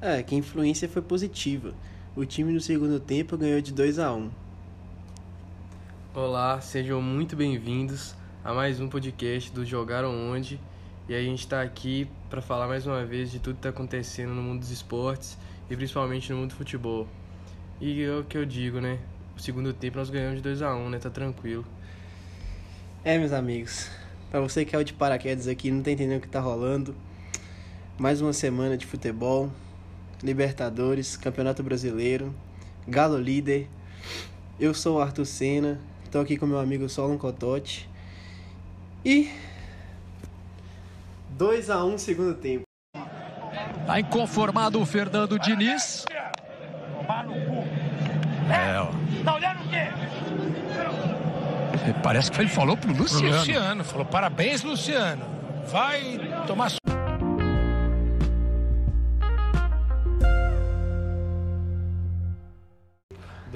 É, que a influência foi positiva. O time no segundo tempo ganhou de 2 a 1 Olá, sejam muito bem-vindos a mais um podcast do Jogaram Onde. E a gente está aqui para falar mais uma vez de tudo que está acontecendo no mundo dos esportes e principalmente no mundo do futebol. E é o que eu digo, né? O segundo tempo nós ganhamos de 2 a 1 né? Tá tranquilo. É, meus amigos, para você que é o de paraquedas aqui não tá entendendo o que tá rolando, mais uma semana de futebol, Libertadores, Campeonato Brasileiro, Galo líder. Eu sou o Arthur Senna, tô aqui com meu amigo Solon Cotote. E 2 a 1 segundo tempo. Tá inconformado o Fernando Diniz. É, ó. Tá olhando o quê? Parece que ele falou pro Luciano. Luciano. Falou, parabéns, Luciano. Vai tomar...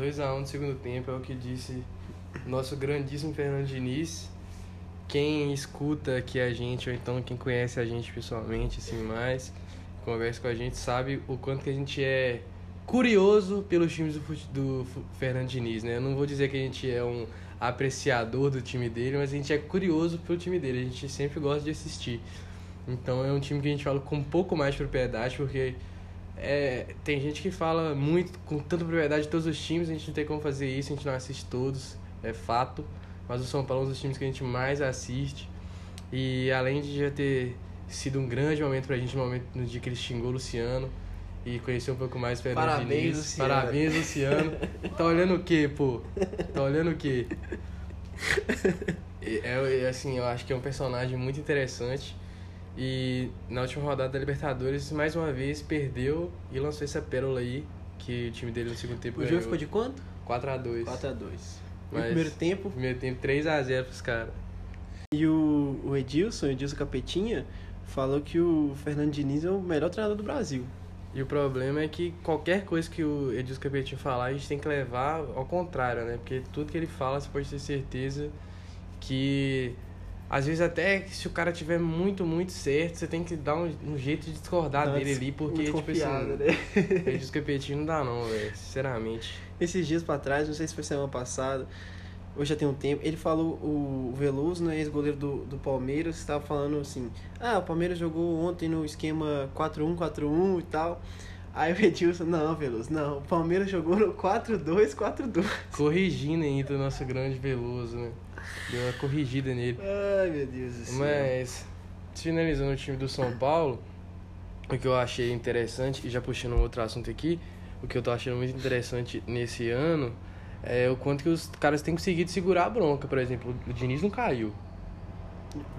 2 a 1 no segundo tempo é o que disse nosso grandíssimo Fernando Diniz. Quem escuta aqui a gente, ou então quem conhece a gente pessoalmente, assim, mais, conversa com a gente, sabe o quanto que a gente é curioso pelos times do, do Fernando Diniz, né? Eu não vou dizer que a gente é um apreciador do time dele, mas a gente é curioso pelo time dele, a gente sempre gosta de assistir. Então é um time que a gente fala com um pouco mais de propriedade, porque é, tem gente que fala muito, com tanta propriedade de todos os times, a gente não tem como fazer isso, a gente não assiste todos, é fato. Mas o São Paulo é um dos times que a gente mais assiste. E além de já ter sido um grande momento pra gente, no momento no dia que ele xingou o Luciano e conhecer um pouco mais o Fernando Parabéns, Diniz. Luciano. Parabéns, Luciano. tá olhando o quê, pô? Tá olhando o quê? É, é, assim, eu acho que é um personagem muito interessante. E na última rodada da Libertadores, mais uma vez, perdeu e lançou essa pérola aí, que o time dele no segundo tempo O jogo ficou de quanto? 4x2. 4 a 2 No Mas- primeiro tempo, Primeiro tempo 3x0 pros caras. E o, o Edilson, o Edilson Capetinha, falou que o Fernando Diniz é o melhor treinador do Brasil. E o problema é que qualquer coisa que o Edilson Capetinho falar, a gente tem que levar ao contrário, né? Porque tudo que ele fala, você pode ter certeza que... Às vezes até se o cara tiver muito, muito certo, você tem que dar um, um jeito de discordar uma dele ali, porque, tipo assim, né? o Capetinho não dá não, velho, sinceramente. Esses dias pra trás, não sei se foi semana passada, hoje já tem um tempo, ele falou, o Veloso, né, ex-goleiro do, do Palmeiras, estava falando assim, ah, o Palmeiras jogou ontem no esquema 4-1, 4-1 e tal. Aí o Edilson, não, Veloso, não, o Palmeiras jogou no 4-2, 4-2. Corrigindo ainda o nosso grande Veloso, né? Deu uma corrigida nele. Ai, meu Deus do céu. Mas, finalizando o time do São Paulo, o que eu achei interessante, e já puxando um outro assunto aqui, o que eu tô achando muito interessante nesse ano é o quanto que os caras têm conseguido segurar a bronca. Por exemplo, o Diniz não caiu.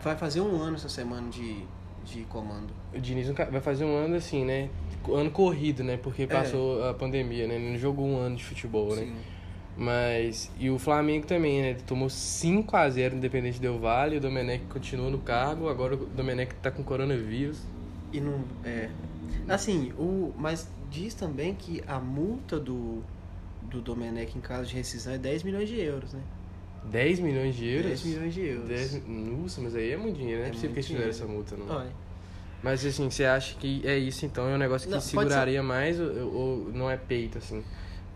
Vai fazer um ano essa semana de, de comando. O Diniz não cai- vai fazer um ano assim, né? Ano corrido, né? Porque passou a pandemia, né? Ele não jogou um ano de futebol, né? Mas. E o Flamengo também, né? Ele tomou 5 a 0 no Independente Del Vale. O Domenech continuou no cargo. Agora o Domenech tá com coronavírus. E não. É. Assim, o. Mas diz também que a multa do. Do Domenech em caso de rescisão é 10 milhões de euros, né? 10 milhões de euros? 10 milhões de euros. 10 Nossa, mas aí é muito dinheiro, não é, É possível que eles fizeram essa multa, não. Olha, Mas assim, você acha que é isso então? É um negócio que Não, seguraria mais ou, ou não é peito, assim?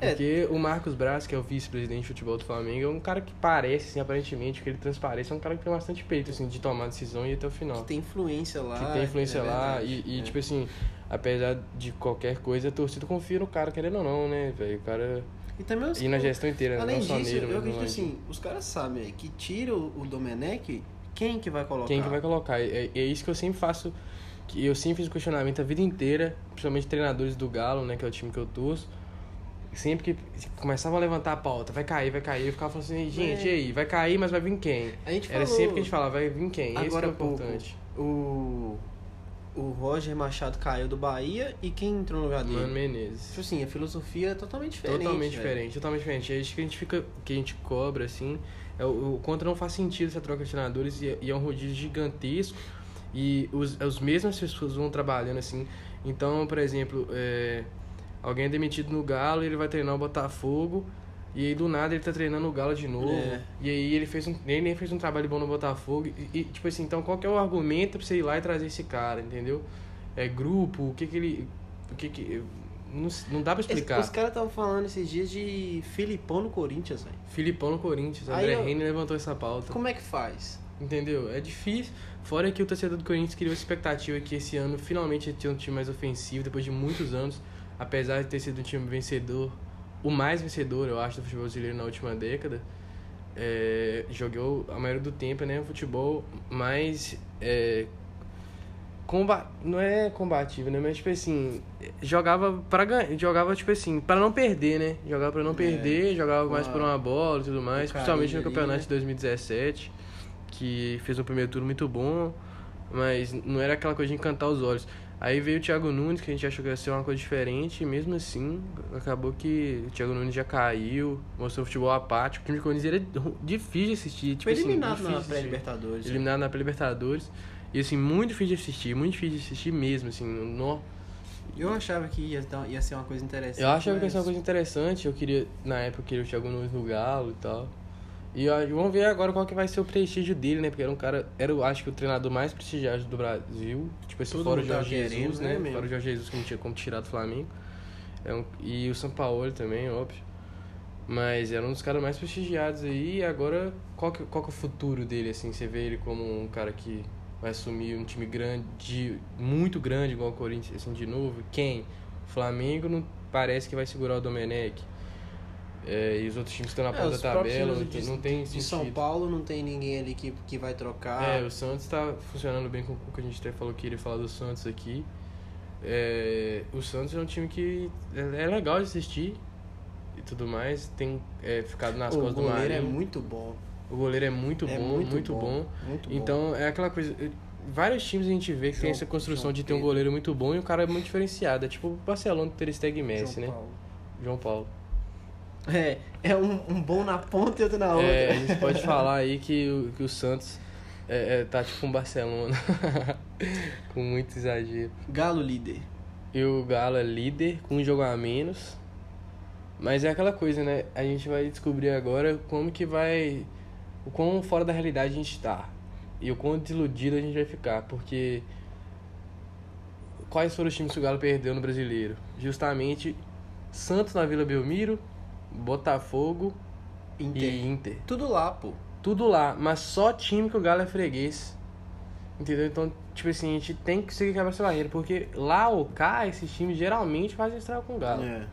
É. Porque o Marcos Braz, que é o vice-presidente de futebol do Flamengo, é um cara que parece, assim, aparentemente, que ele transparece, é um cara que tem bastante peito, assim, de tomar decisão e ir até o final. que tem influência lá. que tem influência é lá verdade, e, e, é. tipo assim, apesar de qualquer coisa, a torcida confia no cara, querendo ou não, né, velho? O cara. E também os E na gestão inteira, Além não só disso, nele, eu acredito assim, os caras sabem que tira o, Domenech, quem que vai colocar? Quem que vai colocar? É, é isso que eu sempre faço, que eu sempre fiz o questionamento a vida inteira, principalmente treinadores do Galo, né, que é o time que eu torço. Sempre que começavam a levantar a pauta, vai cair, vai cair, eu ficava falando assim, gente, É. e aí, vai cair, mas vai vir quem? A gente Era falou sempre que a gente falava, vai vir quem? Esse que agora é o pouco, importante. o, o Roger Machado caiu do Bahia e quem entrou no lugar dele? Mano Menezes. Tipo assim, a filosofia é totalmente diferente. Totalmente velho. diferente, totalmente diferente. É isso que a gente fica, que a gente cobra, assim, é o, o quanto não faz sentido essa troca de treinadores e, é- e é um rodízio gigantesco e os, as mesmas pessoas vão trabalhando, assim. Então, por exemplo, é, alguém é demitido no Galo, ele vai treinar o Botafogo e aí do nada ele tá treinando o Galo de novo. É. E aí ele fez um, ele nem fez um trabalho bom no Botafogo e, e, tipo assim, então qual que é o argumento pra você ir lá e trazer esse cara, entendeu? É grupo, o que que ele O que que. Não, não dá pra explicar. Os caras estavam falando esses dias de Filipão no Corinthians, velho. Filipão no Corinthians, Aí André eu- Reine levantou essa pauta. Como é que faz? Entendeu? É difícil. Fora que o torcedor do Corinthians criou expectativa que esse ano finalmente ia ter um time mais ofensivo, depois de muitos anos, apesar de ter sido um time vencedor, o mais vencedor, eu acho, do futebol brasileiro na última década. É, jogou a maioria do tempo, né? Um futebol mais. É, comba não é combativo, né? Mas, tipo assim, jogava para ganhar. Jogava, tipo assim, para não perder, né? Jogava para não perder, jogava mais por uma bola e tudo mais. Principalmente no campeonato né? de 2017, que fez um primeiro turno muito bom, mas não era aquela coisa de encantar os olhos. Aí veio o Thiago Nunes, que a gente achou que ia ser uma coisa diferente, e mesmo assim, acabou que o Thiago Nunes já caiu, mostrou futebol apático. O time de Corinthians era ru- difícil de assistir. Tipo Foi assim, eliminado difícil na pré-Libertadores. Eliminado na pré-Libertadores. E assim, muito difícil de assistir, muito difícil de assistir mesmo, assim, no, Eu achava que ia, ia ser uma coisa interessante. Eu achava que ia ser uma mas- coisa interessante. Eu queria, na época, eu queria o Thiago Nunes no Galo e tal. E vamos ver agora qual que vai ser o prestígio dele, né? Porque era um cara, era, eu acho que o treinador mais prestigiado do Brasil. Tipo assim, Todo fora o Jorge querendo, Jesus, né, né? mesmo? Fora o Jorge Jesus que não tinha como tirar do Flamengo. É um, e o São Paulo também, óbvio. Mas era um dos caras mais prestigiados aí. E agora, qual que, qual que é o futuro dele, assim? Você vê ele como um cara que vai assumir um time grande, muito grande, igual o Corinthians, assim, de novo? Quem? O Flamengo não parece que vai segurar o Domenech. É, e os outros times estão na É, ponta da tabela, times de- não tem De sentido. São Paulo não tem ninguém ali que, que vai trocar. É, o Santos tá funcionando bem com o que a gente até falou que iria falar do Santos aqui. É, o Santos é um time que é é legal de assistir e tudo mais. Tem é, ficado nas o costas do goleiro é Marinho. muito bom. O goleiro é muito É bom, muito, bom. Muito bom. Então é aquela coisa. Vários times a gente vê que tem João- essa construção João de ter um goleiro muito bom e o cara é muito diferenciado. É tipo o Barcelona do Ter Stegen Messi, João né? Paulo. João Paulo. É, é um, um bom na ponta e outro na outra. É, a gente pode falar aí que o, que o Santos é, é, tá tipo um Barcelona. com muito exagero. Galo líder. E o Galo é líder com um jogo a menos. Mas é aquela coisa, né? A gente vai descobrir agora como que vai. O quão fora da realidade a gente tá. E o quão desiludido a gente vai ficar. Porque. Quais foram os times que o Galo perdeu no brasileiro? Justamente Santos na Vila Belmiro, Botafogo Inter. e Inter. Tudo lá, pô. Tudo lá, mas só time que o Galo é freguês. Entendeu? Então, tipo assim, a gente tem que seguir quebrar essa barreira. Porque lá ou cá, esses times geralmente fazem estrago com o Galo. É.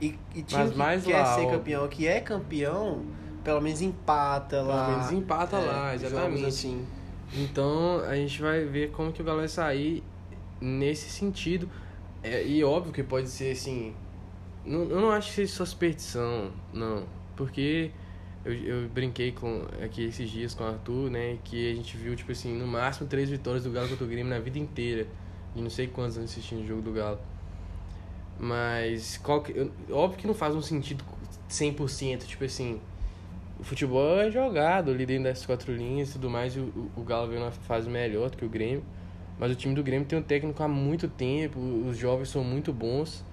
E, e time Mas que mais quer lá, ser campeão, que é campeão, pelo menos empata lá. Pelo menos empata É, lá, exatamente. assim. Então a gente vai ver como que o Galo vai sair nesse sentido. É, e óbvio que pode ser assim. Não, eu não acho que seja superstição, não. Porque eu, eu brinquei com aqui esses dias com o Arthur, né? Que a gente viu, tipo assim, no máximo três vitórias do Galo contra o Grêmio na vida inteira. E não sei quantos anos assistindo o jogo do Galo. Mas que, óbvio que não faz um sentido 100%, tipo assim, o futebol é jogado ali dentro das quatro linhas e tudo mais, e o, o, o Galo veio numa fase melhor do que o Grêmio. Mas o time do Grêmio tem um técnico há muito tempo, os jovens são muito bons.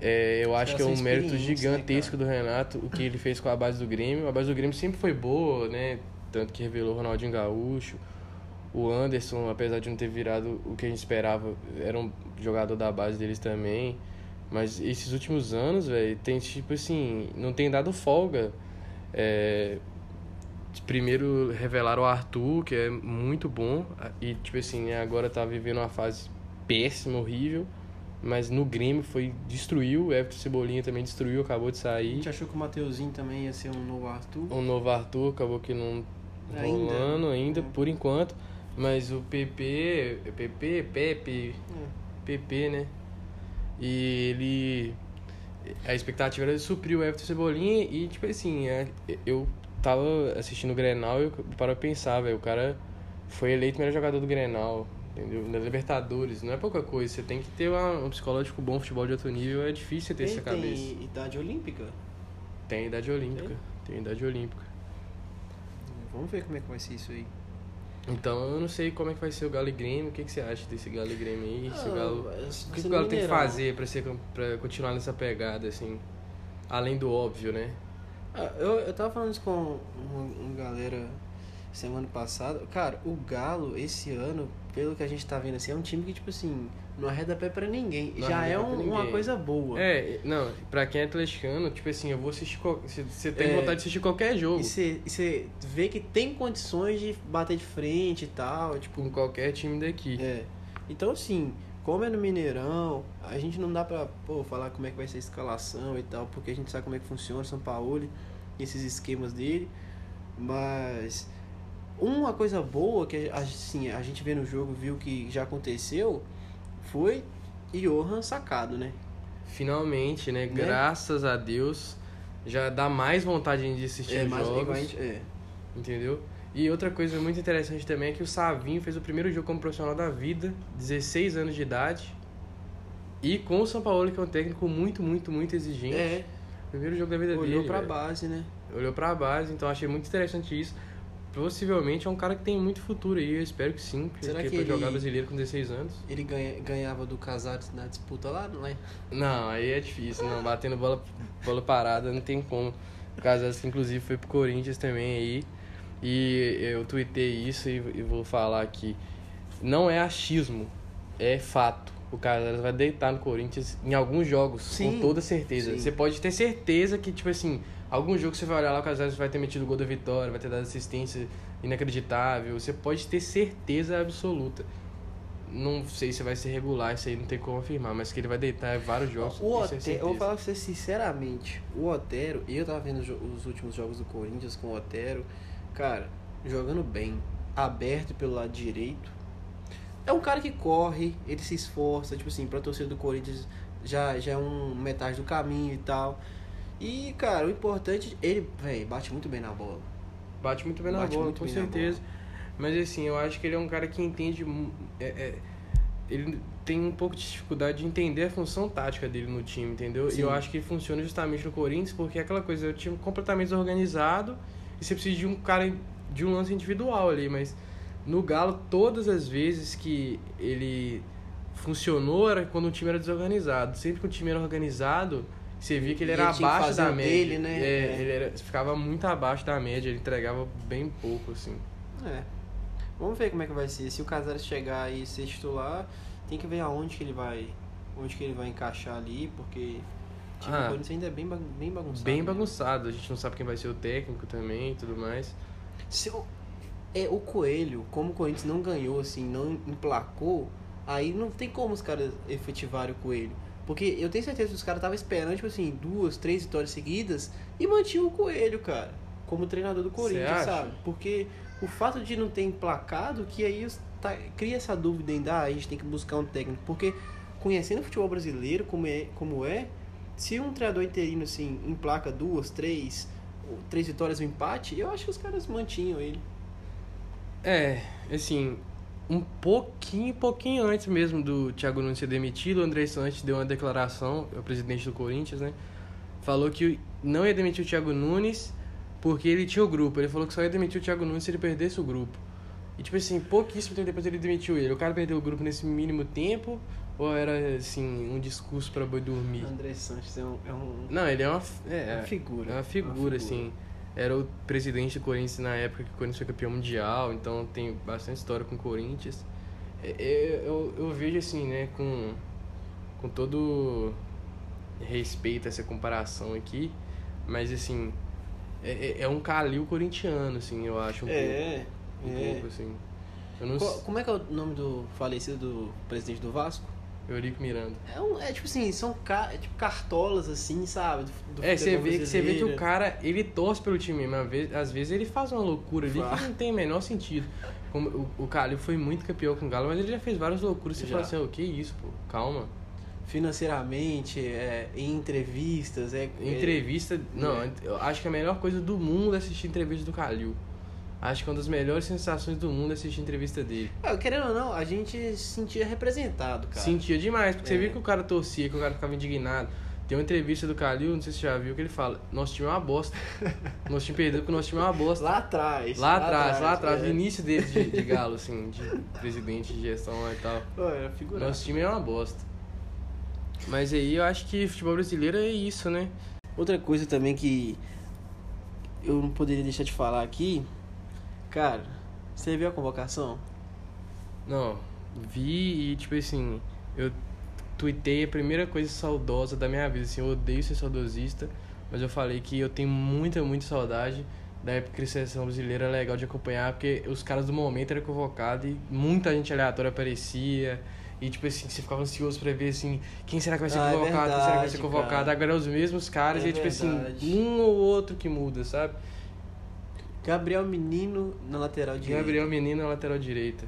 É, eu acho que é um mérito experientes, gigantesco né, do Renato, o que ele fez com a base do Grêmio. A base do Grêmio sempre foi boa, né? Tanto que revelou o Ronaldinho Gaúcho. O Anderson, apesar de não ter virado o que a gente esperava, era um jogador da base deles também. Mas esses últimos anos, velho, tem tipo assim, não tem dado folga. É, primeiro revelaram o Arthur, que é muito bom, e tipo assim, agora tá vivendo uma fase péssima, horrível. Mas no Grêmio foi destruiu, o Everton Cebolinha também destruiu, acabou de A sair. gente achou que o Mateuzinho também ia ser um novo Arthur. O novo Arthur acabou que não Ainda. rolando ainda, É. por enquanto. Mas o PP, PP, Pepe, É. PP, né? E ele. A expectativa era de suprir o Everton Cebolinha e, tipo assim, é, eu tava assistindo o Grenal e eu paro pra pensar, velho. O cara foi eleito melhor jogador do Grenal, entendeu? Na Libertadores, não é pouca coisa. Você tem que ter uma- um psicológico bom, futebol de alto nível, é difícil você ter essa cabeça. tem idade olímpica. Tem idade olímpica. Tem idade olímpica. Vamos ver como é que vai ser isso aí. Então eu não sei como é que vai ser o Galo e Grêmio. O que, que você acha desse Galo e Grêmio aí? Se o Galo... Ah, O que, que o Galo tem que fazer pra, ser, pra continuar nessa pegada, assim? Além do óbvio, né? Ah, eu, eu tava falando isso com uma, uma galera semana passada. Cara, o Galo, esse ano, pelo que a gente tá vendo assim, é um time que, tipo assim, não arreda pé pra ninguém. Não Já é um- uma coisa boa. É, não, pra quem é atleticano, tipo assim, eu vou assistir. você tem É. vontade de assistir qualquer jogo. E você vê que tem condições de bater de frente e tal, tipo, Com qualquer time daqui. É. Então, assim, como é no Mineirão, a gente não dá pra pô, falar como é que vai ser a escalação e tal, porque a gente sabe como é que funciona o São Paulo, esses esquemas dele. Mas uma coisa boa que assim, a gente vê no jogo, viu que já aconteceu, foi Johan sacado, né? Finalmente, né? Graças a Deus, já dá mais vontade de assistir os mais jogos. gente- é. Entendeu? E outra coisa muito interessante também é que o Savinho fez o primeiro jogo como profissional da vida, 16 anos de idade. E com o São Paulo, que é um técnico muito, muito, muito exigente. É, Primeiro jogo da vida olhou dele. pra velho. base, né? Olhou pra base, então achei muito interessante isso. Possivelmente é um cara que tem muito futuro aí, eu espero que sim, porque Será que ele- jogar brasileiro com 16 anos. Ele ganha- ganhava do Casares na disputa lá, não é? Não, aí é difícil, não. Batendo bola, bola parada não tem como. O Casares, inclusive foi pro Corinthians também aí. E eu tuitei isso e, e vou falar aqui. Não é achismo, é fato. O Casares vai deitar no Corinthians em alguns jogos, Sim, com toda certeza. sim. Você pode ter certeza que, tipo assim, algum jogo você vai olhar lá, o Casares vai ter metido o gol da vitória, vai ter dado assistência inacreditável. Você pode ter certeza absoluta. Não sei se vai ser regular, isso aí não tem como afirmar, mas que ele vai deitar vários jogos. O é Otero, eu vou falar pra você sinceramente, o Otero, eu tava vendo os últimos jogos do Corinthians com o Otero, cara, jogando bem, aberto pelo lado direito. É um cara que corre, ele se esforça, tipo assim, pra torcida do Corinthians já, já é um metade do caminho e tal. E, cara, o importante, ele, velho, bate muito bem na bola. Bate muito bem na Bate bola, com certeza. Mas assim, eu acho que ele é um cara que entende. é- é- ele tem um pouco de dificuldade de entender a função tática dele no time, entendeu? Sim. E eu acho que funciona justamente no Corinthians, porque é aquela coisa, é um time completamente desorganizado e você precisa de um cara de um lance individual ali, mas no Galo, todas as vezes que ele funcionou era quando o time era desorganizado. Sempre que o time era organizado, você via que ele era ele abaixo da média. dele, né? É, É. ele era, ficava muito abaixo da média, ele entregava bem pouco, assim. É. Vamos ver como é que vai ser. Se o Casares chegar e ser titular, tem que ver aonde que ele vai. Onde que ele vai encaixar ali, porque o time Ah. do Corinthians ainda é bem, bem bagunçado. Bem né? bagunçado, a gente não sabe quem vai ser o técnico também e tudo mais. Se é, o Coelho, como o Corinthians não ganhou, assim, não emplacou, aí não tem como os caras efetivarem o Coelho. Porque eu tenho certeza que os caras estavam esperando, tipo assim, duas, três vitórias seguidas e mantinham o Coelho, cara, como treinador do Corinthians, sabe? Porque o fato de não ter emplacado, que aí tá- cria essa dúvida ainda, ah, a gente tem que buscar um técnico. Porque conhecendo o futebol brasileiro como é, como é se um treinador interino, assim, emplaca duas, três, três vitórias e um empate, eu acho que os caras mantinham ele. É, assim, um pouquinho, pouquinho antes mesmo do Thiago Nunes ser demitido, o André Santos deu uma declaração, é o presidente do Corinthians, né? Falou que não ia demitir o Thiago Nunes porque ele tinha o grupo. Ele falou que só ia demitir o Thiago Nunes se ele perdesse o grupo. E tipo assim, pouquíssimo tempo depois ele demitiu ele. O cara perdeu o grupo nesse mínimo tempo ou era assim, um discurso pra boi dormir? André Sanches é um, é um- Não, ele é uma, é é, uma figura. é uma figura, assim. Era o presidente do Corinthians na época que o Corinthians foi campeão mundial, então tem bastante história com o Corinthians. É, é, Eu, eu vejo assim, né, com, com todo respeito a essa comparação aqui, mas assim, é, é- é um Calil corintiano, assim, eu acho um É, pouco. Um é. pouco, assim. Eu não. Como é que é o nome do falecido do presidente do Vasco? Eurico Miranda. É, um, é tipo assim, são ca, é tipo cartolas assim, sabe? Do, do É, você vê, que- você vê que o cara, ele torce pelo time, mas às vezes, às vezes ele faz uma loucura ali Faz. que não tem o menor sentido. Como o, o Calil foi muito campeão com o Galo, mas ele já fez várias loucuras. Você Já. fala assim, o que isso, pô? Calma. Financeiramente, é, em entrevistas, é. Entrevista, não, é. eu acho que a melhor coisa do mundo é assistir entrevista do Calil. Acho que uma das melhores sensações do mundo é assistir entrevista dele. É, querendo ou não, a gente se sentia representado, cara. Sentia demais, porque É. você via que o cara torcia, que o cara ficava indignado. Tem uma entrevista do Calil, não sei se você já viu, que ele fala: Nosso time é uma bosta. nosso time perdeu porque o nosso time é uma bosta. Lá atrás. Lá atrás, lá atrás, é. início dele de, de Galo, assim, de presidente de gestão lá e tal. Pô, era figurado. Nosso time é uma bosta. Mas aí eu acho que futebol brasileiro é isso, né? Outra coisa também que eu não poderia deixar de falar aqui, cara, você viu a convocação? Não, vi e tipo assim, eu tuitei a primeira coisa saudosa da minha vida, assim, eu odeio ser saudosista, mas eu falei que eu tenho muita, muita saudade da época que seleção brasileira era legal de acompanhar, porque os caras do momento eram convocados e muita gente aleatória aparecia. E tipo assim, você ficava ansioso pra ver assim, quem será que vai ser Ah, é convocado, quem será que vai ser verdade, convocado. cara. Agora é os mesmos caras É e tipo assim, verdade. um ou outro que muda, sabe? Gabriel Menino na lateral direita. Gabriel Menino na lateral direita.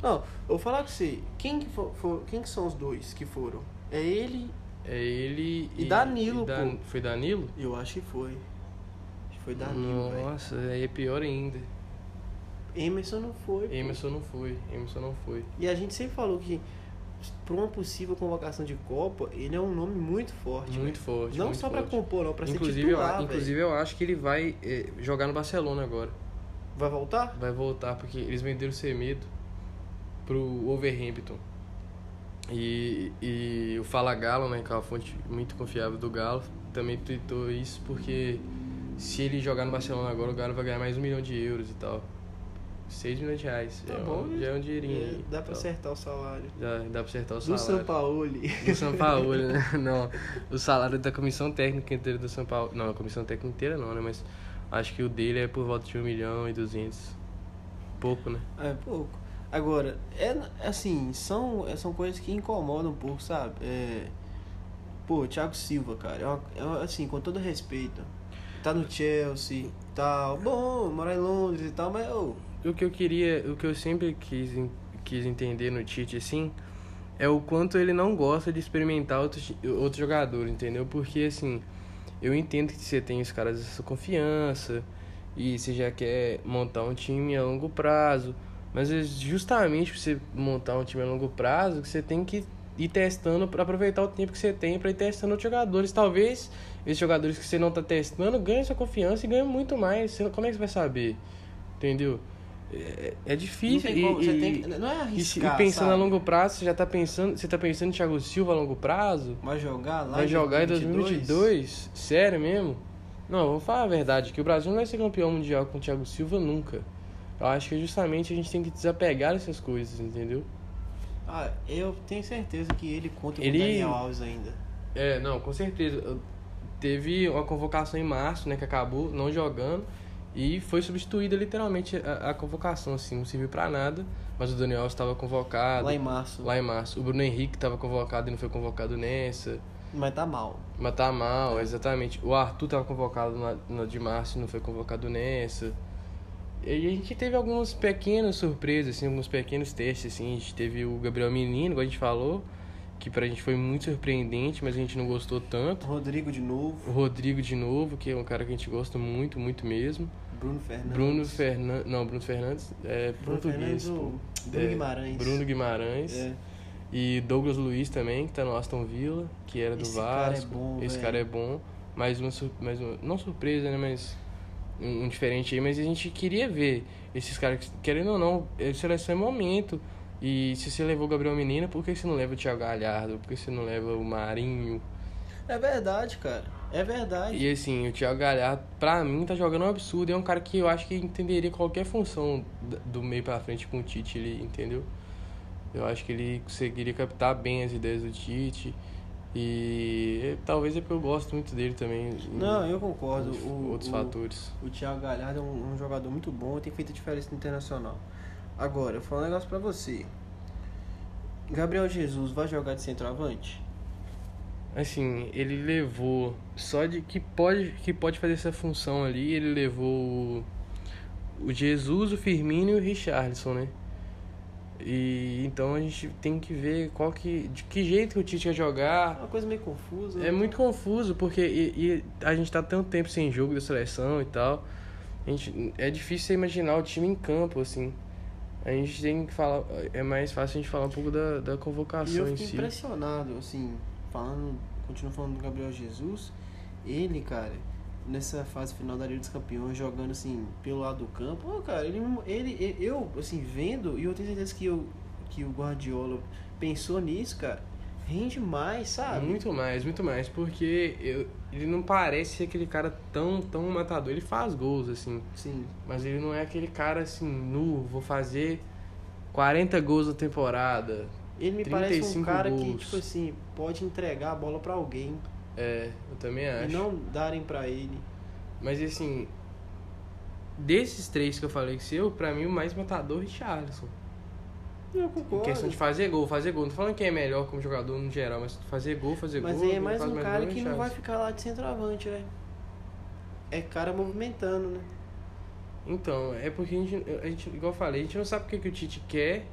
Não, eu vou falar com você. Quem que, for, for- quem que são os dois que foram? É ele, É ele E Danilo, Dan- pô. Foi Danilo? eu acho que foi. Acho que foi Danilo. Nossa, aí é pior ainda. Emerson não foi. pô. Emerson não foi, Emerson não foi. E a gente sempre falou que para uma possível convocação de Copa, ele é um nome muito forte. Muito velho. forte. Não muito só forte. compor, não, inclusive, ser titular, eu, inclusive eu acho que ele vai eh, jogar no Barcelona agora. Vai voltar? Vai voltar porque eles venderam o Semedo pro Wolverhampton. E, e o Fala Galo, né, que é uma fonte muito confiável do Galo, também tweetou isso porque se ele jogar no Barcelona agora, o Galo vai ganhar mais um milhão de euros e tal. 6 milhões de reais. Tá é, bom, um, já é um dinheirinho É, dá pra Tal. acertar o salário. Já dá pra acertar o Do salário. São Paulo. Do São Paulo, né? Não, o salário da comissão técnica inteira do São Paulo. Não, a comissão técnica inteira não, né? Mas acho que o dele é por volta de 1 milhão e 200. Pouco, né? É pouco. Agora, é assim, são, é, são coisas que incomodam um pouco, sabe? É, pô, Thiago Silva, cara, é, uma- é uma- assim, com todo respeito. Tá no Chelsea, tal, bom, morar em Londres e tal, mas ô, O que eu queria, o que eu sempre quis, quis entender no Tite, assim, é o quanto ele não gosta de experimentar outros, outros jogadores, entendeu? Porque, assim, eu entendo que você tem os caras dessa confiança e você já quer montar um time a longo prazo, mas é justamente pra você montar um time a longo prazo você tem que ir testando para aproveitar o tempo que você tem para ir testando outros jogadores. Talvez esses jogadores que você não tá testando ganhem sua confiança e ganhem muito mais. Como é que você vai saber? Entendeu? É, é não difícil. tem e, como, e- tem não é se- e arriscar, pensando a sabe? longo prazo, você já tá pensando, você tá pensando em Thiago Silva a longo prazo? Vai jogar lá Vai jogar em 2022? Sério mesmo? Não, vou falar a verdade, que o Brasil não vai ser campeão mundial com o Thiago Silva nunca. Eu acho que justamente a gente tem que desapegar dessas coisas, entendeu? Ah, eu tenho certeza que ele conta com Ele- o Daniel Alves ainda. É, não, com certeza. Teve uma convocação em março, né, que acabou não jogando e foi substituída literalmente a, a convocação, assim, não serviu pra nada, mas o Daniel estava convocado Lá em março. lá em março. O Bruno Henrique estava convocado e não foi convocado nessa. Mas tá mal. Mas tá mal, exatamente. O Arthur tava convocado na, na de março e não foi convocado nessa. E a gente teve algumas pequenas surpresas, assim, alguns pequenos testes, assim. A gente teve o Gabriel Menino, igual a gente falou, que pra gente foi muito surpreendente, mas a gente não gostou tanto. Rodrigo de novo. O Rodrigo de novo, que é um cara que a gente gosta muito, muito mesmo. Bruno Fernandes. Bruno Fernandes. Não, Bruno Fernandes é Bruno português. Fernandes. Bruno É, Guimarães. Bruno Guimarães. É. E Douglas Luiz também, que tá no Aston Villa, que era do Esse cara é Vasco. bom, Esse velho. cara é bom. Mais uma, mais uma. Não surpresa, né? Mas. Um, um diferente aí. Mas a gente queria ver esses caras, que, querendo ou não, é seleção é momento. E se você levou o Gabriel Menino, por que você não leva o Thiago Galhardo? Por que você não leva o Marinho? É verdade, cara. É verdade. E assim, o Thiago Galhardo, pra mim, tá jogando um absurdo. É um cara que eu acho que entenderia qualquer função do meio pra frente com o Tite, ele, entendeu? Eu acho que ele conseguiria captar bem as ideias do Tite. E talvez é porque eu gosto muito dele também. Não, eu concordo. outros- O, outros o, fatores. O Thiago Galhardo é um, um jogador muito bom e tem feito a diferença no internacional. Agora, eu vou falar um negócio pra você. Gabriel Jesus vai jogar de centroavante? Assim, ele levou só de que pode que pode fazer essa função ali, ele levou o, o Jesus, o Firmino e o Richarlison, né? E então a gente tem que ver qual que de que jeito que o Tite É jogar. uma coisa meio confusa. né? É muito confuso porque e, e a gente tá tanto tempo sem jogo da seleção e tal. A gente, é difícil você imaginar o time em campo assim. A gente tem que falar, é mais fácil a gente falar um pouco da, da E convocação eu em fiquei si. impressionado, assim, falando, continuo falando do Gabriel Jesus. Ele, cara, nessa fase final da Liga dos Campeões, jogando assim, pelo lado do campo, pô, cara, ele, ele, eu, assim, vendo, e eu tenho certeza que, eu, que o Guardiola pensou nisso, cara, rende mais, sabe? Muito mais, muito mais, porque eu, ele não parece ser aquele cara tão, tão matador. Ele faz gols, assim, Sim. mas ele não é aquele cara assim, nu, vou fazer 40 gols na temporada. Ele me parece um 35 cara que, gols. tipo assim, pode entregar a bola pra alguém É, eu também acho. e não darem pra ele. Mas assim, desses três que eu falei que seu, pra mim o mais matador é o Richarlison. Eu Em concordo. questão de fazer gol, fazer gol. Não tô falando que é melhor como jogador no geral, mas fazer gol, fazer Mas gol. aí é quem mais um cara é que não vai ficar lá de centroavante, né? É cara movimentando, né? Então, é porque a gente, a gente, igual eu falei, a gente não sabe o que, que o Tite quer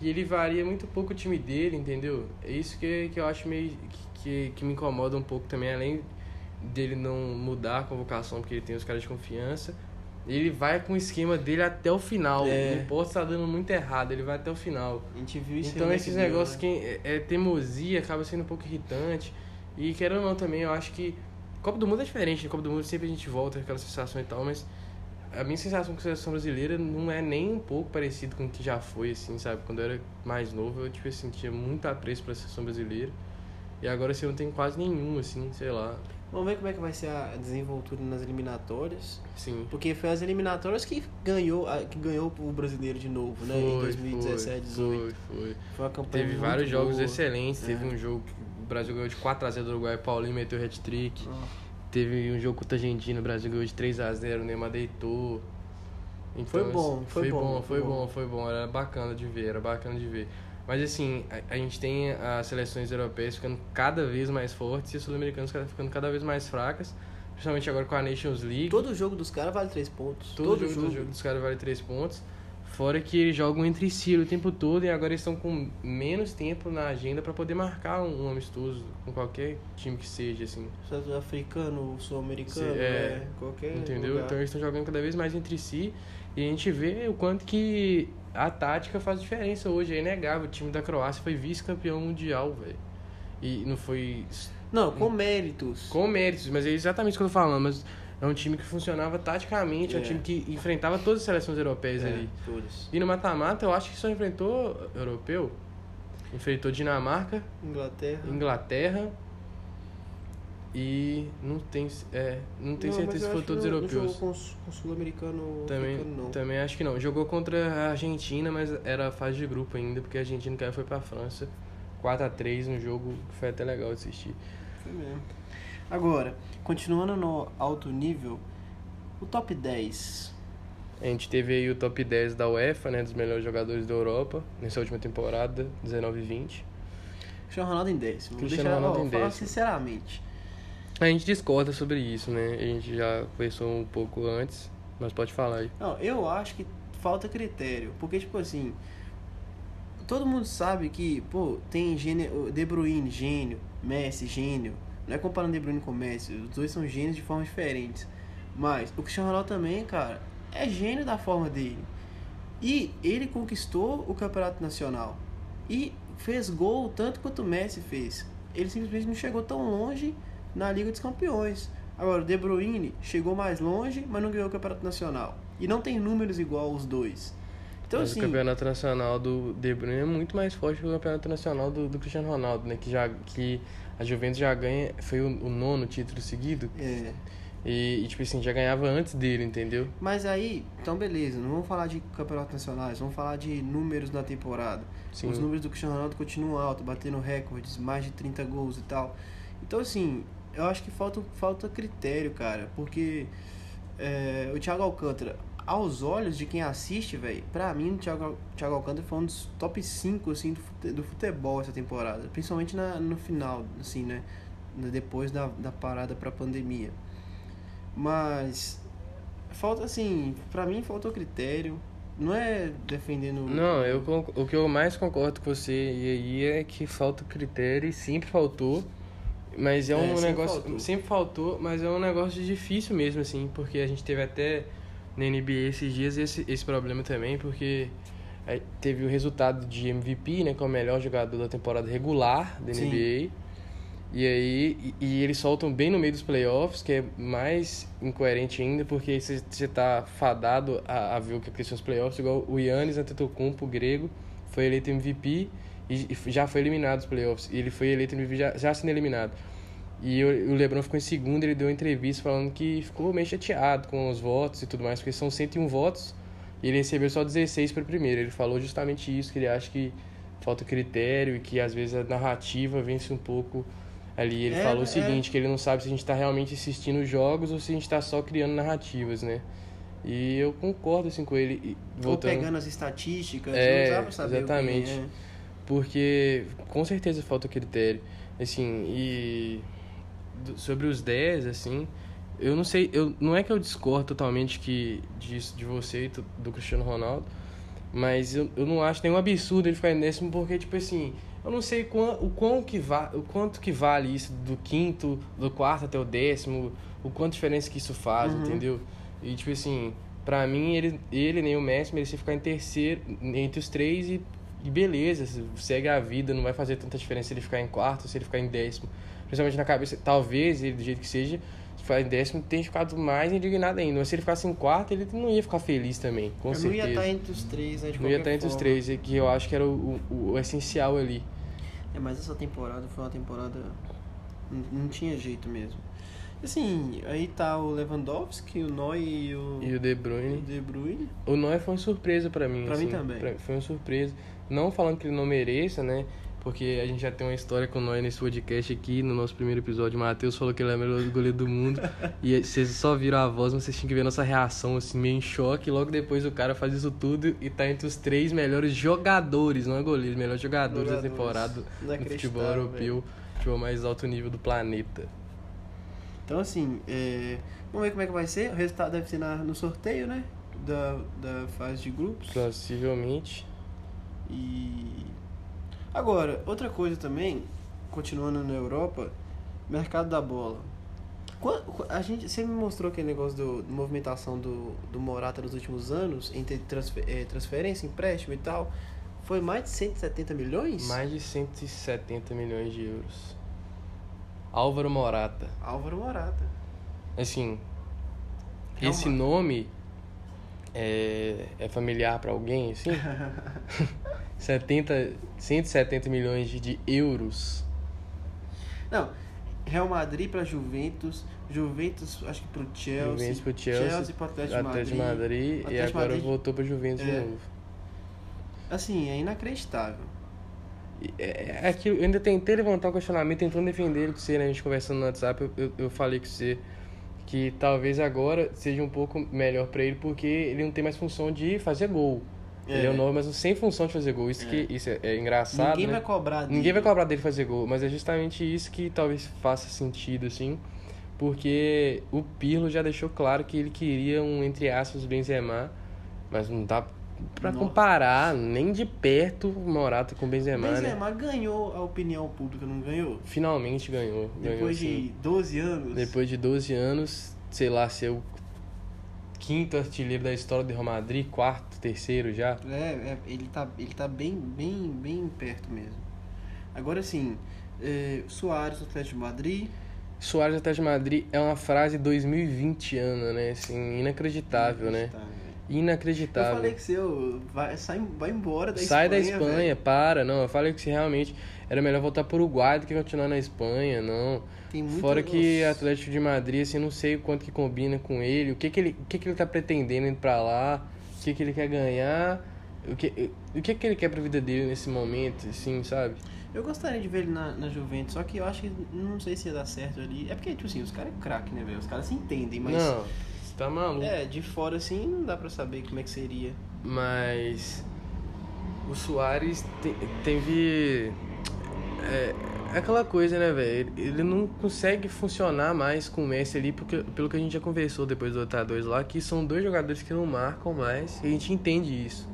e ele varia muito pouco o time dele, entendeu? É isso que, que eu acho meio. Que, que me incomoda um pouco também, além dele não mudar a convocação porque ele tem os caras de confiança. Ele vai com o esquema dele até o final. É. Não importa se tá dando muito errado, ele vai até o final. A gente viu isso Então esses negócios né? que é, é teimosia acaba sendo um pouco irritante. E querendo ou não também, eu acho que Copa do Mundo é diferente, né? Copa do Mundo sempre a gente volta com aquela sensação e tal, mas a minha sensação com a seleção brasileira não é nem um pouco parecido com o que já foi, assim, sabe? Quando eu era mais novo, eu tipo assim, tinha muito apreço pra seleção brasileira. E agora assim, eu não tenho quase nenhum, assim, sei lá. Vamos ver como é que vai ser a desenvoltura nas eliminatórias. Sim. Porque foi as eliminatórias que ganhou, que ganhou o brasileiro de novo, né? em 2017, 18. Foi, foi. Foi uma campanha Teve vários jogos boa. excelentes. É. Teve um jogo que o Brasil ganhou de 4x0 do Uruguai, Paulinho meteu hat-trick. Ah, Teve um jogo contra a Argentina, o Brasil ganhou de 3x0, o Neymar deitou. Então, Foi bom, assim, foi foi bom, bom, foi foi bom. bom, foi bom. Era bacana de ver, era bacana de ver. Mas assim, a, a gente tem as seleções europeias ficando cada vez mais fortes e as sul-americanas ficando cada vez mais fracas. Principalmente agora com a Nations League. Todo jogo dos caras vale 3 pontos. Todo, jogo, todo jogo dos caras vale 3 pontos. Fora que eles jogam entre si o tempo todo e agora eles estão com menos tempo na agenda para poder marcar um, um amistoso com qualquer time que seja, assim. Sul-africano, sul-americano, é, é. qualquer Entendeu? lugar. Então eles estão jogando cada vez mais entre si e a gente vê o quanto que a tática faz diferença hoje. É inegável. O time da Croácia foi vice-campeão mundial, velho. E não foi Não, com méritos. com méritos, mas é exatamente o que eu tô falando. Mas é um time que funcionava taticamente, é, um É. time que enfrentava todas as seleções europeias É, ali. todos. E no mata-mata eu acho que só enfrentou europeu. Enfrentou Dinamarca, Inglaterra. Inglaterra e não tem, é, não tenho Não, certeza se foram todos não- europeus. Não jogou com, o sul-americano Também, africano, não. também acho que não. Jogou contra a Argentina, mas era a fase de grupo ainda, porque a Argentina caiu foi pra França. 4x3, um jogo que foi até legal assistir. Foi mesmo. Agora, continuando no alto nível, o top 10. A gente teve aí o top 10 da UEFA, né, dos melhores jogadores da Europa, nessa última temporada, 19 e 20. Cristiano Ronaldo em décimo. Vou Cristiano deixar, Ronaldo ó, em falar décimo. sinceramente. A gente discorda sobre isso, né? A gente já conversou um pouco antes, mas pode falar aí. Não, eu acho que falta critério. Porque, tipo assim, todo mundo sabe que, pô, tem gênio, De Bruyne, gênio, Messi, gênio. Não é comparando De Bruyne com Messi, os dois são gênios de formas diferentes. Mas o Cristiano Ronaldo também, cara, é gênio da forma dele. E ele conquistou o campeonato nacional. E fez gol tanto quanto o Messi fez. Ele simplesmente não chegou tão longe na Liga dos Campeões. Agora, o De Bruyne chegou mais longe, mas não ganhou o campeonato nacional. E não tem números igual os dois. Então, mas assim, o campeonato nacional do De Bruyne é muito mais forte que o campeonato nacional do, do Cristiano Ronaldo, né? Que, já, que a Juventus já ganha, foi o, o nono título seguido. é, E, e, tipo assim, já ganhava antes dele, entendeu? Mas aí, então beleza, não vamos falar de campeonatos nacionais, vamos falar de números na temporada. Sim. Os números do Cristiano Ronaldo continuam altos, batendo recordes, mais de 30 gols e tal. Então assim, eu acho que falta, falta critério, cara, porque é, o Thiago Alcântara, aos olhos de quem assiste, velho, pra mim o Thiago, Thiago Alcântara foi um dos top 5 assim, do, fute- do futebol essa temporada, principalmente na, no final, assim, né? Depois da, da parada pra pandemia. Mas falta assim, pra mim faltou critério. Não é defendendo. Não, eu, o que eu mais concordo com você e aí é que falta critério e sempre faltou. Mas é É, um sempre negócio. faltou. Sempre faltou, mas é um negócio difícil mesmo, assim, porque a gente teve até na NBA esses dias esse, esse problema também, porque teve o resultado de MVP, né, que é o melhor jogador da temporada regular da Sim. NBA. E aí, e, e eles soltam bem no meio dos playoffs, que é mais incoerente ainda, porque você você tá fadado a, a ver o que aconteceu nos playoffs, igual o Yannis Antetokounmpo, o grego, foi eleito MVP e, e já foi eliminado dos playoffs. E ele foi eleito MVP já, já sendo eliminado. E o, o LeBron ficou em segundo, ele deu uma entrevista falando que ficou meio chateado com os votos e tudo mais, porque são 101 votos e ele recebeu só 16 para o primeiro. Ele falou justamente isso, que ele acha que falta critério e que às vezes a narrativa vence um pouco ali. Ele É, falou o é. seguinte, que ele não sabe se a gente está realmente assistindo os jogos ou se a gente está só criando narrativas, né? E eu concordo assim com ele. E Ou Voltando, pegando as estatísticas, É, não saber exatamente. o que é. Porque com certeza falta critério. Assim, e sobre os 10, assim, eu não sei, eu não é que eu discordo totalmente que disso de você e do Cristiano Ronaldo, mas eu, eu não acho nenhum absurdo ele ficar em décimo porque tipo assim, eu não sei quão, o quão que va, o quanto que vale isso do quinto, do quarto até o décimo, o quanto diferença que isso faz, Uhum. entendeu? E tipo assim, pra mim ele ele nem o Messi merecia ficar em terceiro entre os três e e beleza, segue a vida, não vai fazer tanta diferença se ele ficar em quarto se ele ficar em décimo. Principalmente na cabeça, talvez ele, do jeito que seja, se ficar em décimo, tenha ficado mais indignado ainda. Mas se ele ficasse em quarto, ele não ia ficar feliz também, com Eu não certeza. ia estar entre os três, né? De Não ia estar entre os forma. três, e que eu acho que era o, o, o essencial ali. É, mas essa temporada foi uma temporada. Não, não tinha jeito mesmo. Assim, aí tá o Lewandowski, o Neuer e o, E o De o Bruyne. De Bruyne. O Neuer foi uma surpresa pra mim. Pra mim assim, também. pra- foi uma surpresa. Não falando que ele não mereça, né? Porque a gente já tem uma história com o Neuer nesse podcast aqui, no nosso primeiro episódio. O Matheus falou que ele é o melhor goleiro do mundo. e vocês só viram a voz, mas vocês tinham que ver a nossa reação, assim, meio em choque. Logo depois o cara faz isso tudo e tá entre os três melhores jogadores, não é goleiro, melhores jogadores, da Jogadores. temporada do futebol europeu, futebol mais alto nível do planeta. Então, assim, é, vamos ver como é que vai ser. O resultado deve ser na, no sorteio, né? Da, da fase de grupos. Possivelmente. E. Agora, outra coisa também, continuando na Europa, mercado da bola. A gente, você me mostrou aquele negócio do, de movimentação do, do Morata nos últimos anos, entre transfer, eh, transferência, empréstimo e tal. Foi mais de 170 milhões? Mais de 170 milhões de euros. Álvaro Morata. Álvaro Morata. Assim, É esse uma- nome é, é familiar pra alguém, assim? 70, 170 milhões de, de euros. Não, Real Madrid para Juventus, Juventus acho que pro Chelsea, Juventus pro Chelsea, Chelsea pro Atlético, Atlético de Madrid. Madrid, e Atlético agora Madrid- voltou pra Juventus de É. novo. Assim, é inacreditável. E É, é aquilo, eu ainda tentei levantar o questionamento, tentando defender ele com você, né? A gente conversando no WhatsApp, eu, eu, eu falei com você que talvez agora seja um pouco melhor pra ele, porque ele não tem mais função de fazer gol. É. Ele é o novo, mas sem função de fazer gol. Isso, que, isso é, é engraçado, Ninguém né? vai cobrar dele. Ninguém vai cobrar dele fazer gol, mas é justamente isso que talvez faça sentido, assim, porque o Pirlo já deixou claro que ele queria um, entre aspas, Benzema, mas não dá pra Nossa. comparar nem de perto Morata com o Benzema, né? Benzema ganhou a opinião pública, não ganhou? Finalmente ganhou. ganhou Depois sim. de 12 anos. Depois de 12 anos, sei lá, ser o quinto artilheiro da história do Real Madrid, quarto, terceiro já. É, é, ele tá, ele tá bem, bem, bem perto mesmo. Agora assim, é, Soares do Atlético de Madrid. Soares até de Madrid é uma frase 2020 ano, né? Assim, inacreditável, né? Eu Inacreditável. falei que seu vai, sai, vai embora da Sai Espanha. da Espanha, velho. para. Não, eu falei que se realmente era melhor voltar pro Uruguai do que continuar na Espanha, não. Tem muito Fora que. Atlético de Madrid, assim, não sei o quanto que combina com ele, o que que ele, o que que ele tá pretendendo indo pra lá, o que que ele quer ganhar, o que, o que que ele quer pra vida dele nesse momento, assim, sabe? Eu gostaria de ver ele na, na Juventus, só que eu acho que não sei se ia dar certo ali. É porque, tipo assim, os caras é craque, né, velho? Os caras se entendem, mas. Não, tá maluco. É, de fora assim não dá pra saber como é que seria. Mas o Soares te- teve. É, é aquela coisa, né, velho? Ele- não consegue funcionar mais com o Messi ali, porque, pelo que a gente já conversou depois do Outra 2 lá, que são dois jogadores que não marcam mais, e a gente entende isso.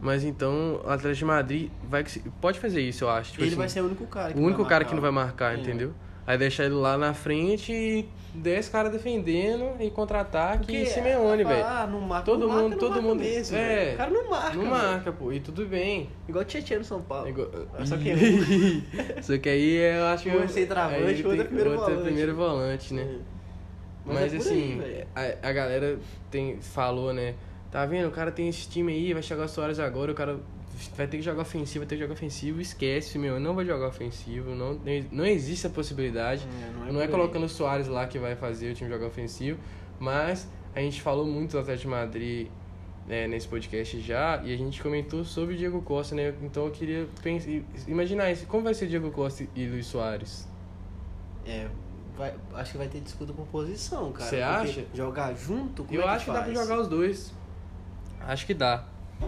Mas então o Atlético de Madrid vai, pode fazer isso, eu acho. Tipo ele assim, vai ser o único cara que o único vai cara marcar. que não vai marcar, É. entendeu? Aí deixar ele lá na frente e 10 caras defendendo e contra-ataque e Simeone, velho. Ah, não marca. Todo não marca, mundo- não todo marca mundo- Mesmo, é. O cara não marca. Não velho. marca, pô, e tudo bem. Igual Tietchan no São Paulo. É igual- Só que é Só que aí eu acho que. Um é centroavante, aí outro é primeiro outro é volante. primeiro volante, né? É. Mas, Mas é aí, assim, velho. a, a galera tem, falou, né? Tá vendo? O cara tem esse time aí, vai chegar o Soares agora, o cara vai ter que jogar ofensivo, vai ter que jogar ofensivo. Esquece, meu, não vai jogar ofensivo. Não, não existe a possibilidade. É, Não é por aí. colocando o Soares lá que vai fazer o time jogar ofensivo, mas a gente falou muito do Atlético de Madrid né, nesse podcast já e a gente comentou sobre o Diego Costa, né? Então eu queria pensar, imaginar isso. Como vai ser Diego Costa e Luiz Soares? É, vai, acho que vai ter disputa por posição, cara. Você acha? Jogar junto, eu é que acho que dá faz? pra jogar os dois. Acho que dá.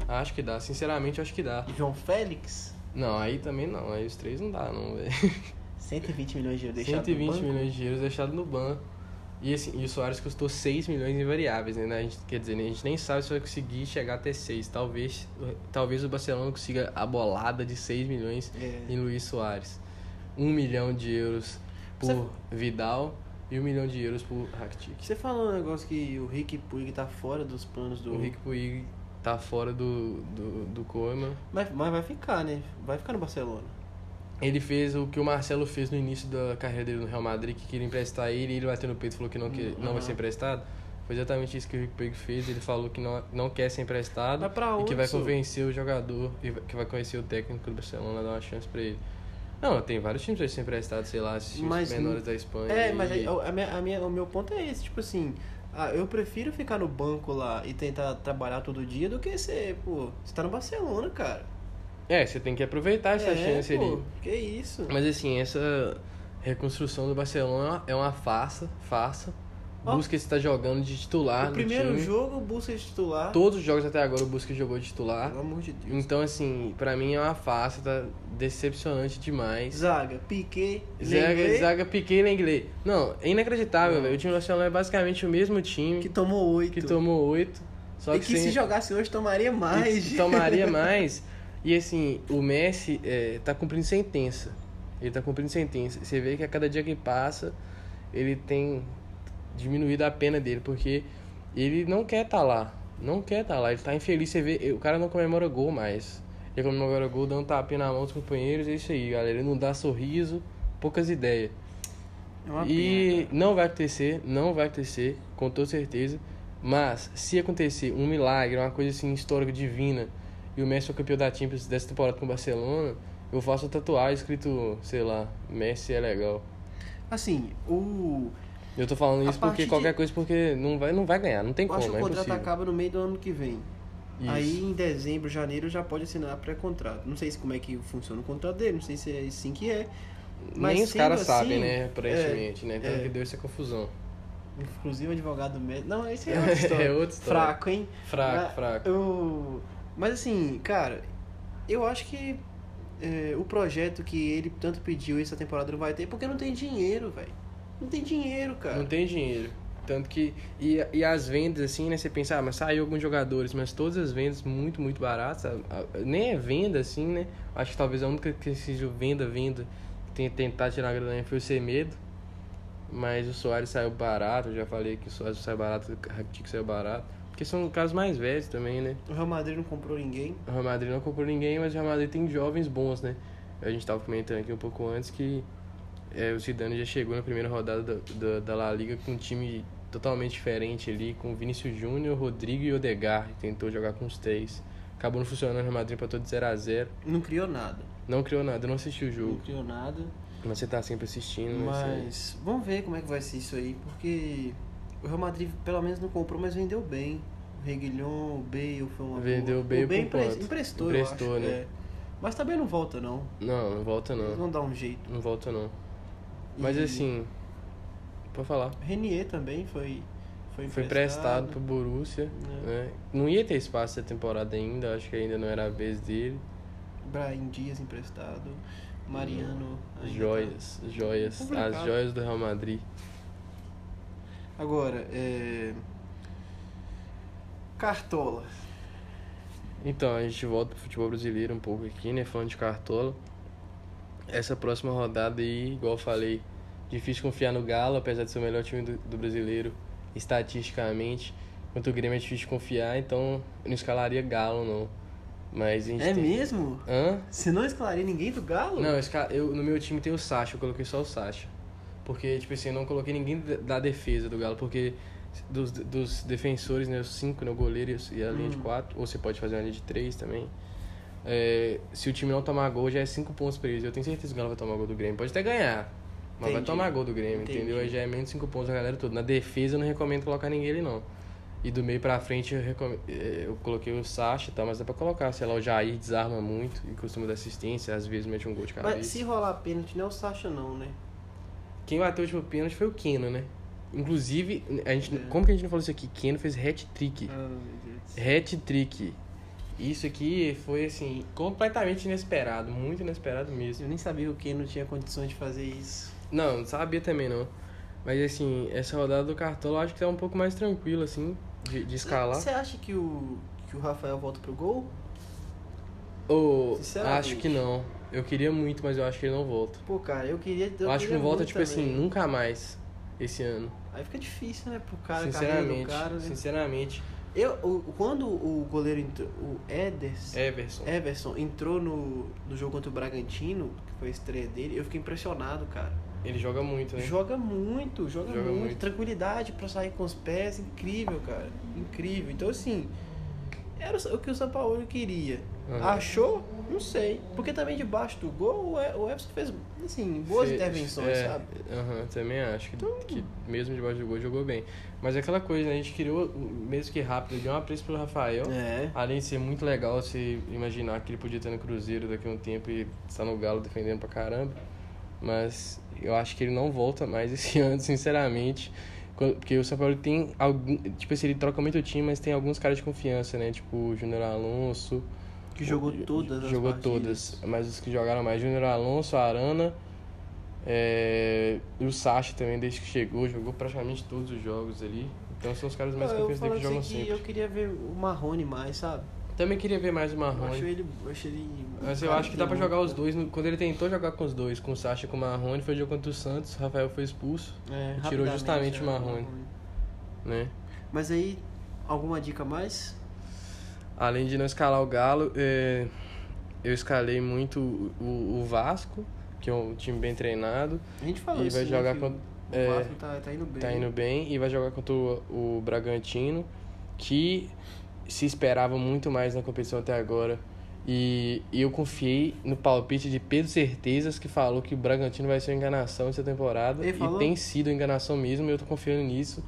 Acho que dá. Sinceramente, acho que dá. João Félix, Não, aí também não. Aí os três não dá, não, velho. 120 milhões de euros deixado 120 no banco. milhões de euros deixado no banco. E, assim, e o Soares custou 6 milhões em variáveis, né? A gente, quer dizer, né, a gente nem sabe se vai conseguir chegar até 6. Talvez, talvez o Barcelona consiga a bolada de 6 milhões É. em Luiz Soares. 1 milhão de euros por Você- Vidal e 1 milhão de euros por Rakitic. Você falou um negócio que o Rick Puig tá fora dos planos do. O Rick Puig tá fora do, do, do Koeman. Mas, mas vai ficar, né? Vai ficar no Barcelona. Ele fez o que o Marcelo fez no início da carreira dele no Real Madrid, que queria emprestar ele, e ele bateu no peito e falou que não, que, não vai ser Uhum. emprestado. Foi exatamente isso que o Rick Puig fez. Ele falou que não, não quer ser emprestado e que vai convencer o jogador, que vai convencer o técnico do Barcelona a dar uma chance pra ele. Não, tem vários times que ser emprestado, sei lá, esses times Mas- menores da Espanha. É, e- mas aí, a minha, a minha, o meu ponto é esse, tipo assim, ah, eu prefiro ficar no banco lá e tentar trabalhar todo dia do que ser, pô, você tá no Barcelona, cara. É, você tem que aproveitar essa é, chance pô, ali. Que isso? Mas assim, essa reconstrução do Barcelona é uma farsa, farsa. Ó. Busca está jogando de titular o no primeiro time. jogo, busca de titular. Todos os jogos até agora o Busca jogou de titular. Pelo amor de Deus. Então, assim, pra mim é uma farsa, tá decepcionante demais. Zaga, Piquet, Zaga, zaga Piquet e Lenglet. Não, é inacreditável, velho. O time nacional é basicamente o mesmo time que que, tomou oito. tomou oito. Só e que, que sem- se jogasse hoje tomaria mais. e tomaria mais. E assim, o Messi é, tá cumprindo sentença. Ele tá cumprindo sentença. Você vê que a cada dia que passa, ele tem diminuído a pena dele, porque ele não quer estar lá. Não quer estar lá. Ele tá infeliz. Você vê, o cara não comemora gol mais. Ele comemora gol dando tapinha na mão dos companheiros. É isso aí, galera. Ele não dá sorriso, poucas ideias. É uma E pena, não vai acontecer, não vai acontecer, com toda certeza. Mas se acontecer um milagre, uma coisa assim histórica divina, e o Messi for campeão da Champions dessa temporada com o Barcelona, eu faço a tatuagem escrito, sei lá, Messi é legal. Assim, o. Eu tô falando isso porque qualquer de- coisa porque não vai, não vai ganhar, não tem Eu acho como, que é o contrato impossível. acaba no meio do ano que vem. Isso. Aí em dezembro, janeiro já pode assinar pré-contrato. Não sei se como é que funciona o contrato dele, não sei se é assim que é. Mas Nem os caras assim, sabem, né, aparentemente, né? Então é. que deu essa confusão. Inclusive o advogado médico. Não, esse é outra história. É outra história. Fraco, hein? Fraco, Mas fraco. Eu... Mas assim, cara, eu acho que é, o projeto que ele tanto pediu essa temporada não vai ter porque não tem dinheiro, velho. Não tem dinheiro, cara. Não tem dinheiro. Tanto que. E, e as vendas, assim, né? Você pensa, ah, mas saiu alguns jogadores, mas todas as vendas muito, muito baratas. Nem é venda, assim, né? Acho que talvez a única que seja venda, venda, que tentado tirar a grana foi o Semedo. Mas o Soares saiu barato, eu já falei que o Soares saiu barato, o Rakitic saiu barato. Porque são casos mais velhos também, né? O Real Madrid não comprou ninguém. O Real Madrid não comprou ninguém, mas o Real Madrid tem jovens bons, né? A gente tava comentando aqui um pouco antes que é, o Zidane já chegou na primeira rodada da, da, da La Liga com um time totalmente diferente ali, com Vinícius Júnior, Rodrigo e Odegar, tentou jogar com os três. Acabou não funcionando, o Real Madrid empatou de 0 a 0 Não criou nada. Não criou nada, não assistiu o Não jogo. criou nada. Mas você tá sempre assistindo, mas... é- Mas vamos ver como é que vai ser isso aí, porque o Real Madrid pelo menos não comprou, mas vendeu bem. O Reguilhon, o Bale foi uma Vendeu boa. bem o Bale empre- emprestou, Emprestou, eu acho. né? é. Mas também não volta não. Não, não volta Eles não. vão dar um jeito. Não volta não. Mas E assim, pode falar. Renier também foi foi Foi emprestado pro Borussia, né? Não ia ter espaço essa temporada ainda, acho que ainda não era a vez dele. Brahim Dias emprestado. Mariano. ainda tá. Joias, joias, Complicado. as joias do Real Madrid. Agora, é... Cartola. Então, a gente volta pro futebol brasileiro um pouco aqui, né? Falando de cartola. Essa próxima rodada aí, igual eu falei, difícil confiar no Galo, apesar de ser o melhor time do, do brasileiro estatisticamente. Quanto o Grêmio é difícil de confiar, então eu não escalaria Galo, não. Mas É tem... mesmo? Hã? Você não escalaria ninguém do Galo? Não, cara- eu, no meu time tem o Sacha, eu coloquei só o Sacha. Porque, tipo assim, eu não coloquei ninguém da- defesa do Galo, porque dos, dos defensores, né, os cinco, né, o goleiro e a linha de quatro, ou você pode fazer uma linha de três também. É, se o time não tomar gol, já é cinco pontos pra eles. Eu tenho certeza que Galo vai tomar gol do Grêmio. Pode até ganhar, mas vai Entendi. tomar gol do Grêmio, Entendi. entendeu? Aí já é menos cinco pontos a galera toda. Na defesa, eu não recomendo colocar ninguém ali, não. E do meio pra frente eu, recome- eh, eu coloquei o Sacha e tal, mas dá pra colocar, sei lá, o Jair desarma muito e costuma dar assistência, às vezes mete um gol de cabeça. Mas se rolar pênalti, não é o Sacha, não, né? Quem bateu o último pênalti foi o Keno, né? Inclusive, a gente, É. como que a gente não falou isso aqui? Keno fez hat-trick. Deus. Hat-trick. Isso aqui foi, assim, completamente inesperado, muito inesperado mesmo. Eu nem sabia que o Ken não tinha condições de fazer isso. Não, não sabia também não. Mas, assim, essa rodada do Cartola eu acho que tá um pouco mais tranquilo, assim, de, de escalar. Você acha que o, que o Rafael volta pro gol? Ou, Sinceramente. acho que não. Eu queria muito, mas eu acho que ele não volta. Pô, cara, eu queria. Eu, acho que não volta, tipo assim, também. nunca mais esse ano. Aí fica difícil, né, pro cara, sinceramente, cara, né? sinceramente. Eu, o, quando o goleiro entrou, o Eders, Everson. Everson entrou no, no jogo contra o Bragantino, que foi a estreia dele, eu fiquei impressionado, cara. Ele joga muito, né? Joga muito, joga, Joga muito. muito. Tranquilidade pra sair com os pés, incrível, cara. Incrível. Então, assim, era o que o São Paulo queria. Aham. Achou? Não sei. Porque também debaixo do gol, o Everson fez, assim, boas Fe- intervenções, é, sabe? Aham, também acho que, que mesmo debaixo do gol jogou bem. Mas é aquela coisa, né? A gente criou, mesmo que rápido, deu uma apreço pelo Rafael. É. Além de ser muito legal você imaginar que ele podia estar no Cruzeiro daqui a um tempo e estar no Galo defendendo pra caramba. Mas eu acho que ele não volta mais esse ano, sinceramente. Porque o São Paulo tem algum. Tipo assim, ele troca muito o time, mas tem alguns caras de confiança, né? Tipo o Júnior Alonso. Que jogou todas as Jogou todas. Mas os que jogaram mais, Júnior Alonso, Arana. É, e o Sacha também, desde que chegou, jogou praticamente todos os jogos ali. Então são os caras mais eu confiantes que jogam assim que eu queria ver o Marrone mais, sabe? Também queria ver mais o Eu acho Marrone. ele. Eu acho ele Mas eu acho que dá pra jogar os dois. Quando ele tentou jogar com os dois, com o Sacha e com o Marrone, foi o jogo contra o Santos, o Rafael foi expulso, É, tirou justamente é, o Marrone. né? Mas aí, alguma dica mais? Além de não escalar o Galo, é, eu escalei muito o, o- Vasco, que é um time bem treinado, A gente falou E isso, vai né, jogar contra- O é, Vasco tá, tá indo bem. tá indo bem, e vai jogar contra o, o Bragantino, que se esperava muito mais na competição até agora. E, e eu confiei no palpite de Pedro Certezas, que falou que o Bragantino vai ser uma enganação essa temporada. E tem sido enganação mesmo, eu tô confiando nisso.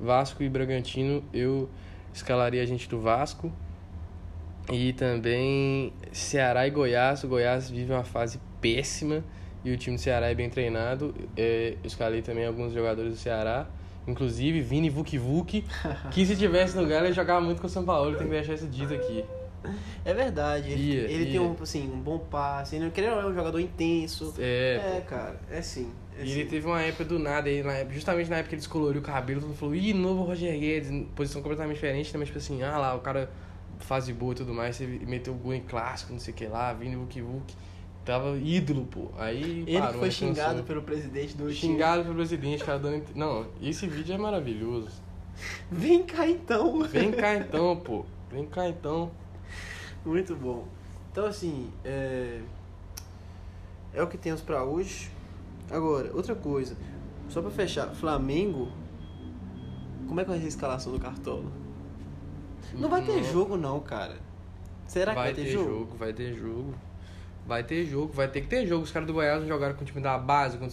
Vasco e Bragantino, eu escalaria a gente do Vasco. E também Ceará e Goiás. O Goiás vive uma fase péssima e o time do Ceará é bem treinado. É, eu escalei também alguns jogadores do Ceará. Inclusive Vini Vuk Vuk, que se tivesse no Galo ele jogava muito com o São Paulo, tem que deixar isso dito aqui. É verdade, ele, ele tem um, assim, um bom passe, ele querendo ou não, é um jogador intenso. É, É, cara, é sim. É E ele sim. teve uma época do nada, aí, na época- justamente na época que ele descoloriu o cabelo, todo mundo falou, ih, novo Roger Guedes, posição completamente diferente, né? Mas tipo assim, ah lá, o cara fase boa e tudo mais, você meteu o gol em clássico, não sei o que lá, Vini Vuk Vuk, tava ídolo, pô. Aí Ele parou, foi xingado pelo presidente do time. Xingado pelo presidente, cara dando. Não, esse vídeo é maravilhoso. Vem cá então. Vem cá então, pô. Vem cá então. Muito bom. Então, assim, é... é o que temos pra hoje. Agora, outra coisa. Só pra fechar, Flamengo. Como é que vai ser a escalação do Cartola? Não vai ter Não. jogo, não, cara. Será que vai, ter, jogo? vai ter jogo. Vai ter jogo, vai ter que ter jogo. Os caras do Goiás não jogaram com o time da base. Com...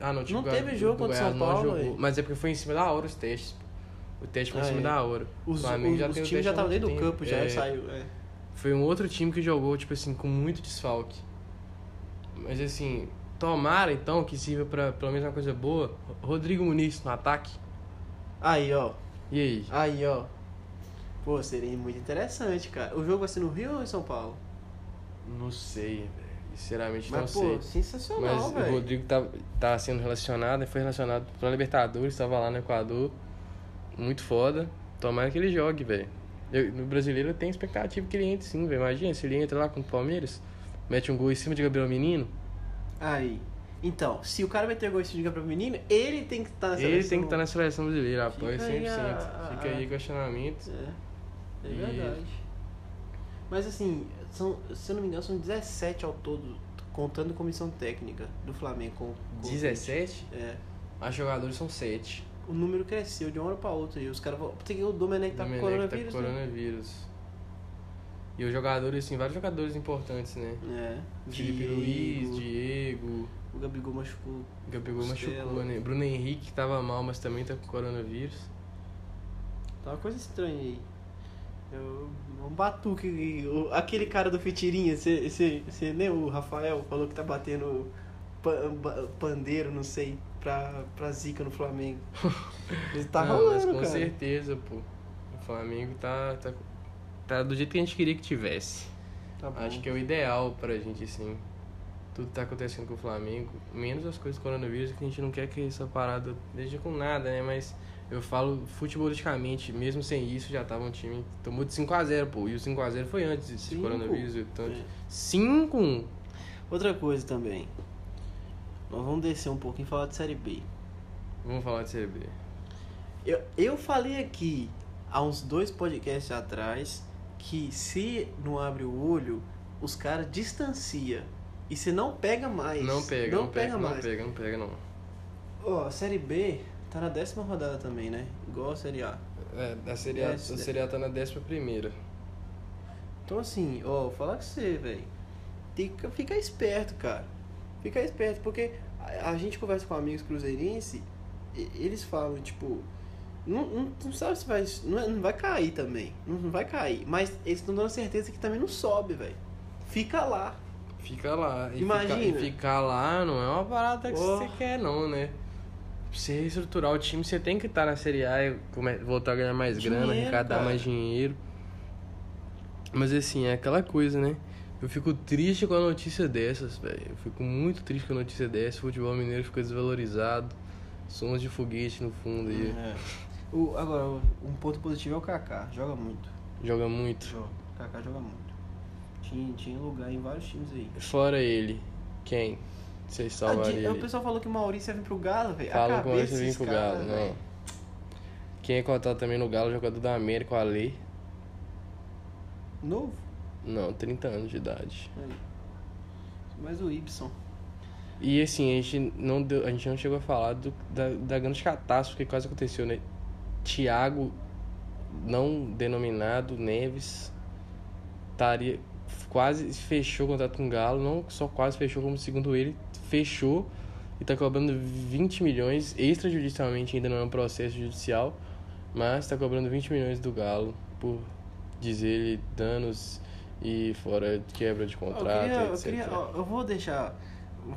Ah, não, o time Não do- teve do jogo contra o Goiás São Paulo, jogou. Mas é porque foi em cima da hora os testes. O teste foi em Ah, cima é. da hora. Os, os, já os times já estavam dentro do campo, já É. saiu. É. Foi um outro time que jogou, tipo assim, com muito desfalque. Mas assim, tomara então que sirva pra pelo menos uma coisa boa. Rodrigo Muniz no ataque. Aí, ó. E aí? Aí, ó. Pô, seria muito interessante, cara. O jogo vai ser no Rio ou em São Paulo? Não sei, velho. Sinceramente Mas, não pô, sei. sensacional, Mas o. Rodrigo tá, tá sendo relacionado, foi relacionado pra Libertadores, tava lá no Equador. Muito foda. Tomara que ele jogue, velho. No brasileiro eu tenho expectativa que ele entre sim, velho. Imagina se ele entra lá contra o Palmeiras, mete um gol em cima de Gabriel Menino. Aí. Então, se o cara meter gol e se liga pra menina, ele tem que estar na Ele seleção. tem que estar na seleção brasileira, apoio Fica aí 100%. a- a- Fica aí questionamento. É, é E- verdade. Mas assim, são, se eu não me engano, são 17 ao todo, contando comissão técnica do Flamengo. Com, com 17? É. Os jogadores são 7. O número cresceu de uma hora pra outra. E os caras vão. Tem que o Domenech tá com coronavírus. tá com né? coronavírus. E os jogadores, assim, vários jogadores importantes, né? É. Felipe Diego, Luiz, Diego, O Gabigol machucou. Gabigol Costela. machucou, né? Bruno Henrique que tava mal, mas também tá com coronavírus. Tá uma coisa estranha aí. Eu, um batuque. Aquele cara do Fitirinha, você lembra? O Rafael falou que tá batendo pa- ba- pandeiro, não sei, pra, pra zica no Flamengo. Ele tá Não, mas rolando, com cara. certeza, pô. O Flamengo tá, tá, tá do jeito que a gente queria que tivesse. Tá. Acho que é o ideal pra gente, assim. Tudo tá acontecendo com o Flamengo, menos as coisas do coronavírus, que a gente não quer que essa parada deixe com nada, né? Mas eu falo futebolisticamente, mesmo sem isso, já tava um time. Tomou de 5x0, pô. E o 5x0 foi antes desse coronavírus. Então, É. 5 Outra coisa também. Nós vamos descer um pouquinho e falar de Série B. Vamos falar de CB. Eu, eu falei aqui há uns dois podcasts atrás que se não abre o olho, os caras distancia. E você não pega mais. Não pega, não, pega, mais. não pega, não pega, não. Ó, a Série B tá na décima rodada também, né? Igual a Série A. É, a Série A, a Série A tá na 11 primeira. Então assim, ó, vou falar com você, velho. Que ficar esperto, cara. Ficar esperto, porque a, a gente conversa com amigos cruzeirenses, e- eles falam, tipo, não, não, não sabe se vai. Não, é- não vai cair também. Não, não vai cair. Mas eles estão dando certeza que também não sobe, velho. Fica lá. Fica lá. E Imagina. Ficar, e ficar lá não é uma parada que Oh. você quer, não, né? Pra você reestruturar o time, você tem que estar na Série A e voltar a ganhar mais grana, Dinheiro, arrecadar cara. mais dinheiro. Mas assim, é aquela coisa, né? Eu fico triste com a notícia dessas, velho. Eu fico muito triste com a notícia dessas. O futebol mineiro ficou desvalorizado. Sons de foguete no fundo aí. É. O, agora, um ponto positivo é o Kaká. Joga muito. Joga muito. Joga. O Kaká joga muito. Tinha, tinha lugar em vários times aí. Fora ele, quem? Vocês Ah, salvariam ele? o pessoal falou que o Maurício ia vir pro Galo, velho. A Falam com cabeça esse vir pro Galo, não. Quem é cotado também no Galo, jogador da América, o Ale. Novo? Não, 30 anos de idade. Aí. Mas o Ibson. E assim, a gente não, deu, a gente não chegou a falar do, da, da grande catástrofe que quase aconteceu, né? Thiago, não denominado, Neves, estaria, quase fechou o contrato com o Galo, não só quase fechou, como segundo ele, fechou e tá cobrando 20 milhões, extrajudicialmente ainda não é um processo judicial, mas tá cobrando 20 milhões do Galo por dizer ele danos e fora quebra de Eu, contrato, queria, eu, queria, eu vou deixar.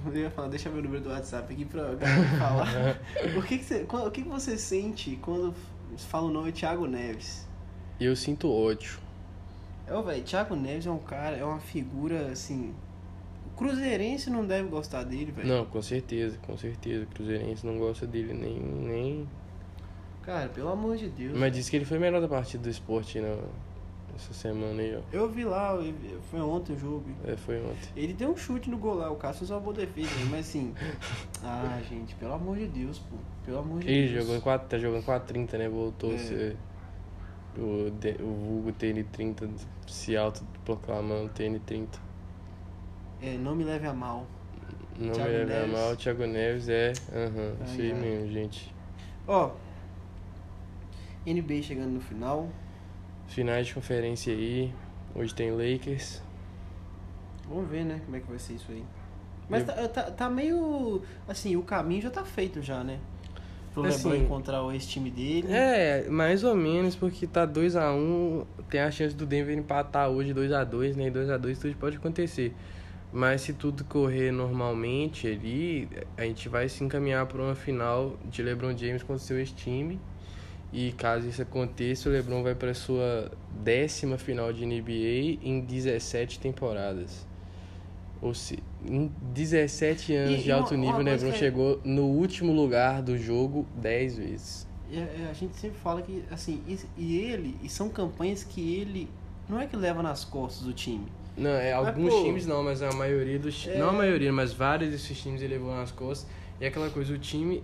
Eu ia falar, deixa meu número do WhatsApp aqui pra falar. o que, que, você, o que, que você sente quando fala o nome Thiago Neves? Eu sinto ódio. É, velho, Thiago Neves é um cara, é uma figura assim. O Cruzeirense não deve gostar dele, velho. Não, com certeza, com certeza. O Cruzeirense não gosta dele nem. nem... Cara, pelo amor de Deus. Mas disse que ele foi melhor da partida do esporte na, essa semana aí, ó. Eu vi lá, eu foi ontem o jogo. É, foi ontem. Ele deu um chute no gol lá, o Cássio fez uma boa defesa, né? mas assim. Ah, gente, pelo amor de Deus, pô. Pelo amor de Ele Deus. jogou em 4, tá jogando 430, né? Voltou É. a ser o, o vulgo TN30 se autoproclamando TN30. É, não me leve a mal. Não Thiago me leve a Neves. mal, o Thiago Neves é. Aham, isso Ai, aí mesmo, gente. Ó, NBA chegando no final. Finais de conferência aí. Hoje tem Lakers. Vamos ver, né, como é que vai ser isso aí. Mas tá, tá, tá meio. Assim, o caminho já tá feito já, né? Pro Assim, LeBron encontrar o ex-time dele. É, mais ou menos, porque tá 2x1, tem a chance do Denver empatar hoje 2x2, né? E 2x2 tudo pode acontecer. Mas se tudo correr normalmente ali, a gente vai se encaminhar para uma final de LeBron James contra o seu ex-time. E caso isso aconteça, o LeBron vai para sua décima final de NBA em 17 temporadas. Ou se, em 17 anos E- de alto nível, o coisa LeBron que é- chegou no último lugar do jogo 10 vezes. E a, a gente sempre fala que, assim, e, e ele, e são campanhas que ele. Não é que leva nas costas o time. Não, é, Mas, alguns pô, times não, mas a maioria dos é- Não a maioria, mas vários desses times ele levou nas costas. E é aquela coisa, o time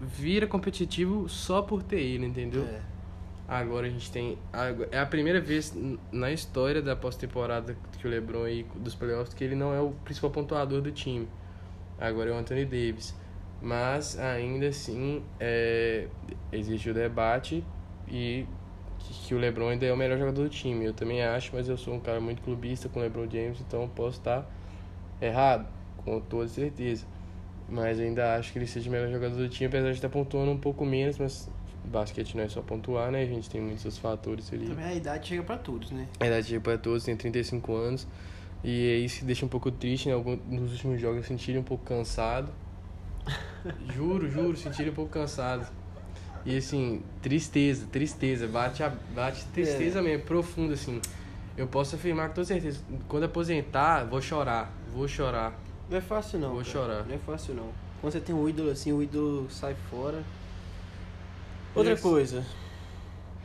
vira competitivo só por ter ele, entendeu? É. Agora a gente tem. É a primeira vez na história da pós-temporada que o Lebron aí dos playoffs que ele não é o principal pontuador do time. Agora é o Anthony Davis. Mas ainda assim é, existe o debate e que, que o LeBron ainda é o melhor jogador do time. Eu também acho, mas eu sou um cara muito clubista com o LeBron James, então posso estar errado, com toda certeza. Mas ainda acho que ele seja o melhor jogador do time, apesar de estar pontuando um pouco menos, mas Basquete não é só pontuar, né? A gente tem muitos fatores ali. Também a idade chega pra todos, né? A idade chega pra todos, tem 35 anos. E aí se deixa um pouco triste, né? Algum- Nos últimos jogos eu senti ele um pouco cansado. juro, juro, senti ele um pouco cansado. E assim, tristeza, tristeza, bate, a, bate tristeza mesmo, profunda, assim. Eu posso afirmar com toda certeza, quando aposentar, vou chorar, vou chorar. Não é fácil não. Vou cara. chorar. Não é fácil não. Quando você tem um ídolo assim, o ídolo sai fora. Outra coisa.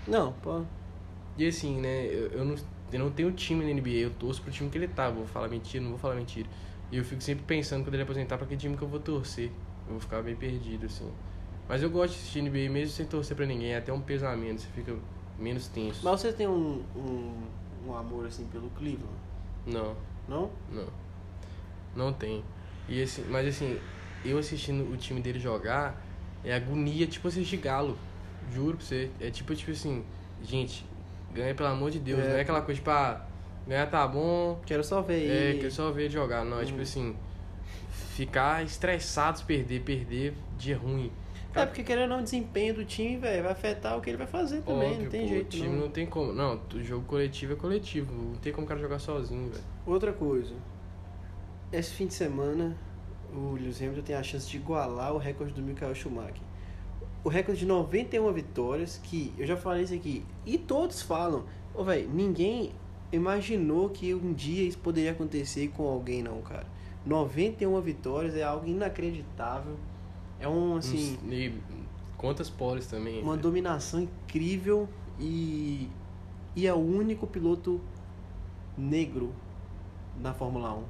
Não, pô. E assim, né, eu, eu não, eu não tenho time na NBA, eu torço pro time que ele tá, vou falar mentira, não vou falar mentira. E eu fico sempre pensando quando ele aposentar pra que time que eu vou torcer. Eu vou ficar bem perdido, assim. Mas eu gosto de assistir NBA mesmo sem torcer pra ninguém, é até um pesamento, você fica menos tenso. Mas você tem um, um, um amor assim pelo Cleveland? Não, Não? não. Não tem. E assim, mas assim, eu assistindo o time dele jogar, é agonia, tipo assistir galo. Juro pra você. É tipo, tipo assim, gente, ganha pelo amor de Deus. É. Não é aquela coisa, tipo, ah, ganhar tá bom, Quero só ver É, aí. que eu só ver jogar. Não, é tipo Hum. assim, ficar estressado se perder, perder, dia ruim. É porque querendo ou não, o desempenho do time, velho, vai afetar o que ele vai fazer também, Óbvio, não tem pô, jeito O time não. não tem como. Não, o jogo coletivo é coletivo. Não tem como o cara jogar sozinho, velho. Outra coisa. Esse fim de semana, o Lewis Hamilton tem a chance de igualar o recorde do Michael Schumacher. O recorde de 91 vitórias, que eu já falei isso aqui, e todos falam, ô velho, ninguém imaginou que um dia isso poderia acontecer com alguém não, cara. 91 vitórias é algo inacreditável. É um assim, e quantas poles também. uma velho. dominação incrível e e é o único piloto negro na Fórmula 1.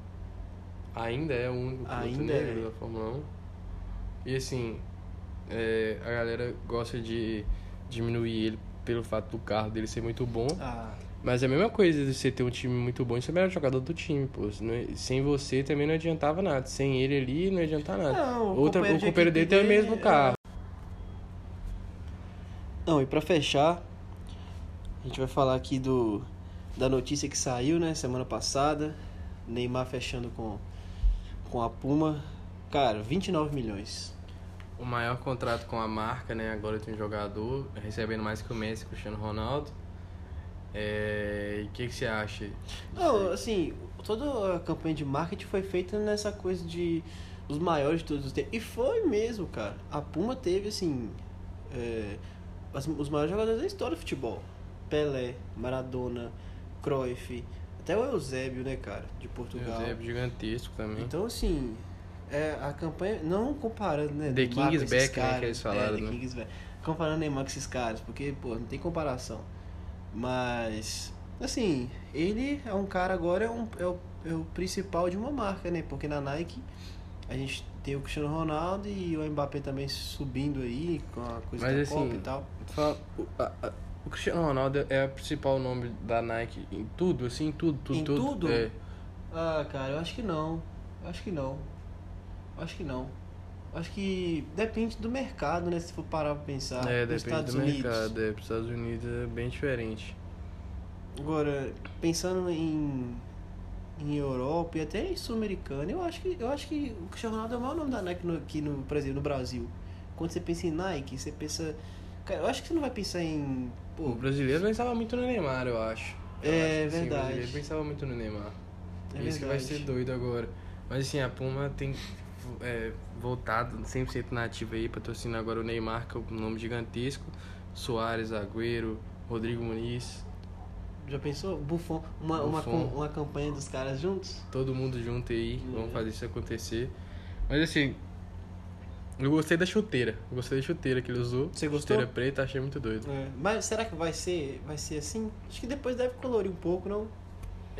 Ainda é o único piloto Ainda negro é. da Fórmula 1. E assim, é, a galera gosta de diminuir ele pelo fato do carro dele ser muito bom. Ah, Mas é a mesma coisa de você ter um time muito bom e ser o melhor jogador do time, pô. É- Sem você também não adiantava nada. Sem ele ali não adianta nada. Não, o Outra, companheiro o companheiro dele tem o mesmo é. carro. Não, e pra fechar, a gente vai falar aqui do da notícia que saiu, né, semana passada, Neymar fechando com com a Puma. Cara, 29 milhões. O maior contrato com a marca, né? Agora tem um jogador recebendo mais que o Messi Cristiano Ronaldo. É, E o que, que você acha? Não, assim, toda a campanha de marketing foi feita nessa coisa de os maiores de todos os tempos. E foi mesmo, cara. A Puma teve, assim, é, os maiores jogadores da história do futebol. Pelé, Maradona, Cruyff, até o Eusébio, né, cara, de Portugal. É gigantesco também. Então, assim, é, a campanha, não comparando, né, The King's back, né, que eles falaram, é, né? King's back. Comparando Neymar com esses caras, porque, pô, não tem comparação. Mas, assim, ele é um cara agora, é, um, é, o, é o principal de uma marca, né? Porque na Nike a gente tem o Cristiano Ronaldo e o Mbappé também subindo aí com a coisa Mas, da assim, Copa e tal. Fala- o, a- a- o Cristiano Ronaldo é o principal nome da Nike em tudo, assim, em tudo, tudo, Em tudo. tudo? É. Ah, cara, eu acho que não. Eu acho que não. Acho que não. Acho que depende do mercado, né? Se for parar pra pensar. É, depende Estados do Unidos. mercado. É, para os Estados Unidos é bem diferente. Agora, pensando em, em Europa e até em Sul-Americana, eu acho que eu acho que o Cristiano Ronaldo é o maior nome da Nike no, aqui no Brasil, no Brasil. Quando você pensa em Nike, você pensa. Cara, eu acho que você não vai pensar em. O Pô, brasileiro pensava muito no Neymar, eu acho. Eu É, acho que, assim, verdade. O brasileiro pensava muito no Neymar. É Isso que vai verdade. ser doido agora. Mas assim, a Puma tem é, voltado 100% nativa aí, patrocina agora o Neymar, que é um nome gigantesco. Soares, Agüero, Rodrigo Muniz, já pensou? Buffon, uma, uma, Buffon. com- uma campanha dos caras juntos? todo mundo junto aí, É. vamos fazer isso acontecer. Mas assim, eu gostei da chuteira. Eu gostei da chuteira que ele usou. Você gostou? Chuteira preta, achei muito doido. É, Mas será que vai ser, vai ser assim? Acho que depois deve colorir um pouco, não?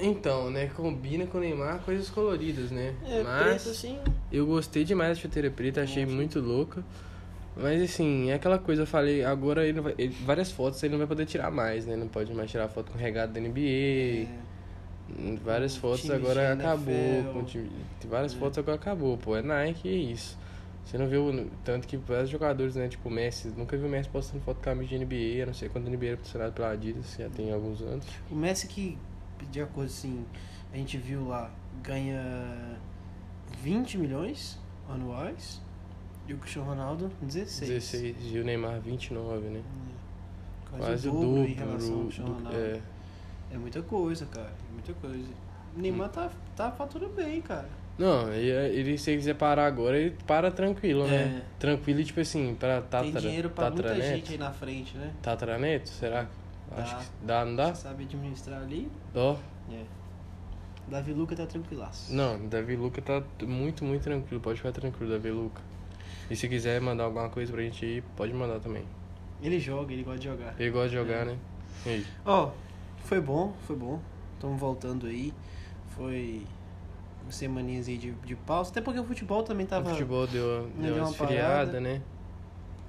Então, né, combina com o Neymar coisas coloridas, né? É, Mas preto assim. eu gostei demais da chuteira preta, achei Nossa. muito louca. Mas assim, é aquela coisa, eu falei, agora ele vai, ele- várias fotos ele não vai poder tirar mais, né? Não pode mais tirar foto com regado da NBA. É, Várias fotos agora acabou. Com time, várias É. fotos agora acabou, pô. É Nike e é isso. Você não viu tanto que vários jogadores, né? Tipo o Messi, nunca vi o Messi postando foto com camisa de NBA, a não ser quando o NBA era patrocinado pela Adidas, já tem alguns anos. O Messi que, de acordo assim, a gente viu lá, ganha 20 milhões anuais. E o Cristiano Ronaldo, 16. 16 e o Neymar 29, né? Quase, Quase o dobro dobro. em relação ao Cristiano do- Ronaldo. é. É muita coisa, cara. É muita coisa. O Neymar tá, tá faturando bem, cara. Não, e- ele, se ele quiser parar agora, ele para tranquilo, É. né? Tranquilo, tipo assim, pra Tem Tatra, dinheiro pra muita Tatraneto. gente aí na frente, né? Tatraneto, será? Dá. Acho que dá, não dá? Você sabe administrar ali. Ó. É. Davi Luca tá tranquilaço. Não, Davi Luca tá muito, muito tranquilo. Pode ficar tranquilo, Davi Luca. E se quiser mandar alguma coisa pra gente ir, pode mandar também. Ele joga, ele gosta de jogar. Ele gosta de É. jogar, né? E aí? Ó, foi bom, foi bom. Estamos voltando aí. Foi semaninhas aí de, de pausa. Até porque o futebol também tava. O futebol deu, Não deu deu uma esfriada, né?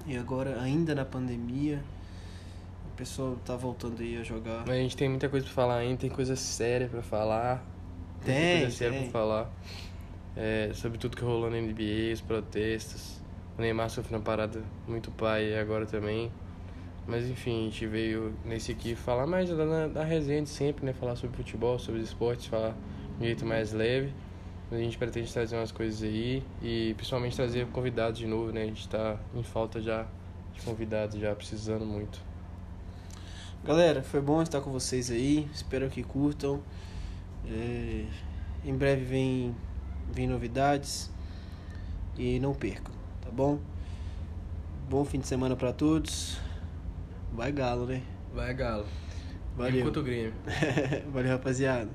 E agora, ainda na pandemia, o pessoal tá voltando aí a jogar. Mas a gente tem muita coisa pra falar ainda, tem coisa séria pra falar. Muita Tem, coisa séria tem. pra falar. É, sobre tudo que rolou na NBA, os protestos. O Neymar sofreu uma parada muito pai agora também. Mas enfim, a gente veio nesse aqui falar mais da, da resenha de sempre, né? Falar sobre futebol, sobre esportes, falar de um jeito mais leve. Mas a gente pretende trazer umas coisas aí e principalmente trazer convidados de novo, né? A gente tá em falta já de convidados, já precisando muito. Galera, foi bom estar com vocês aí. Espero que curtam. É, em breve vem, vem novidades. E não percam, tá bom? Bom fim de semana pra todos. Vai galo, né? Vai, Galo. Valeu. Enquanto o Grêmio. Valeu, rapaziada.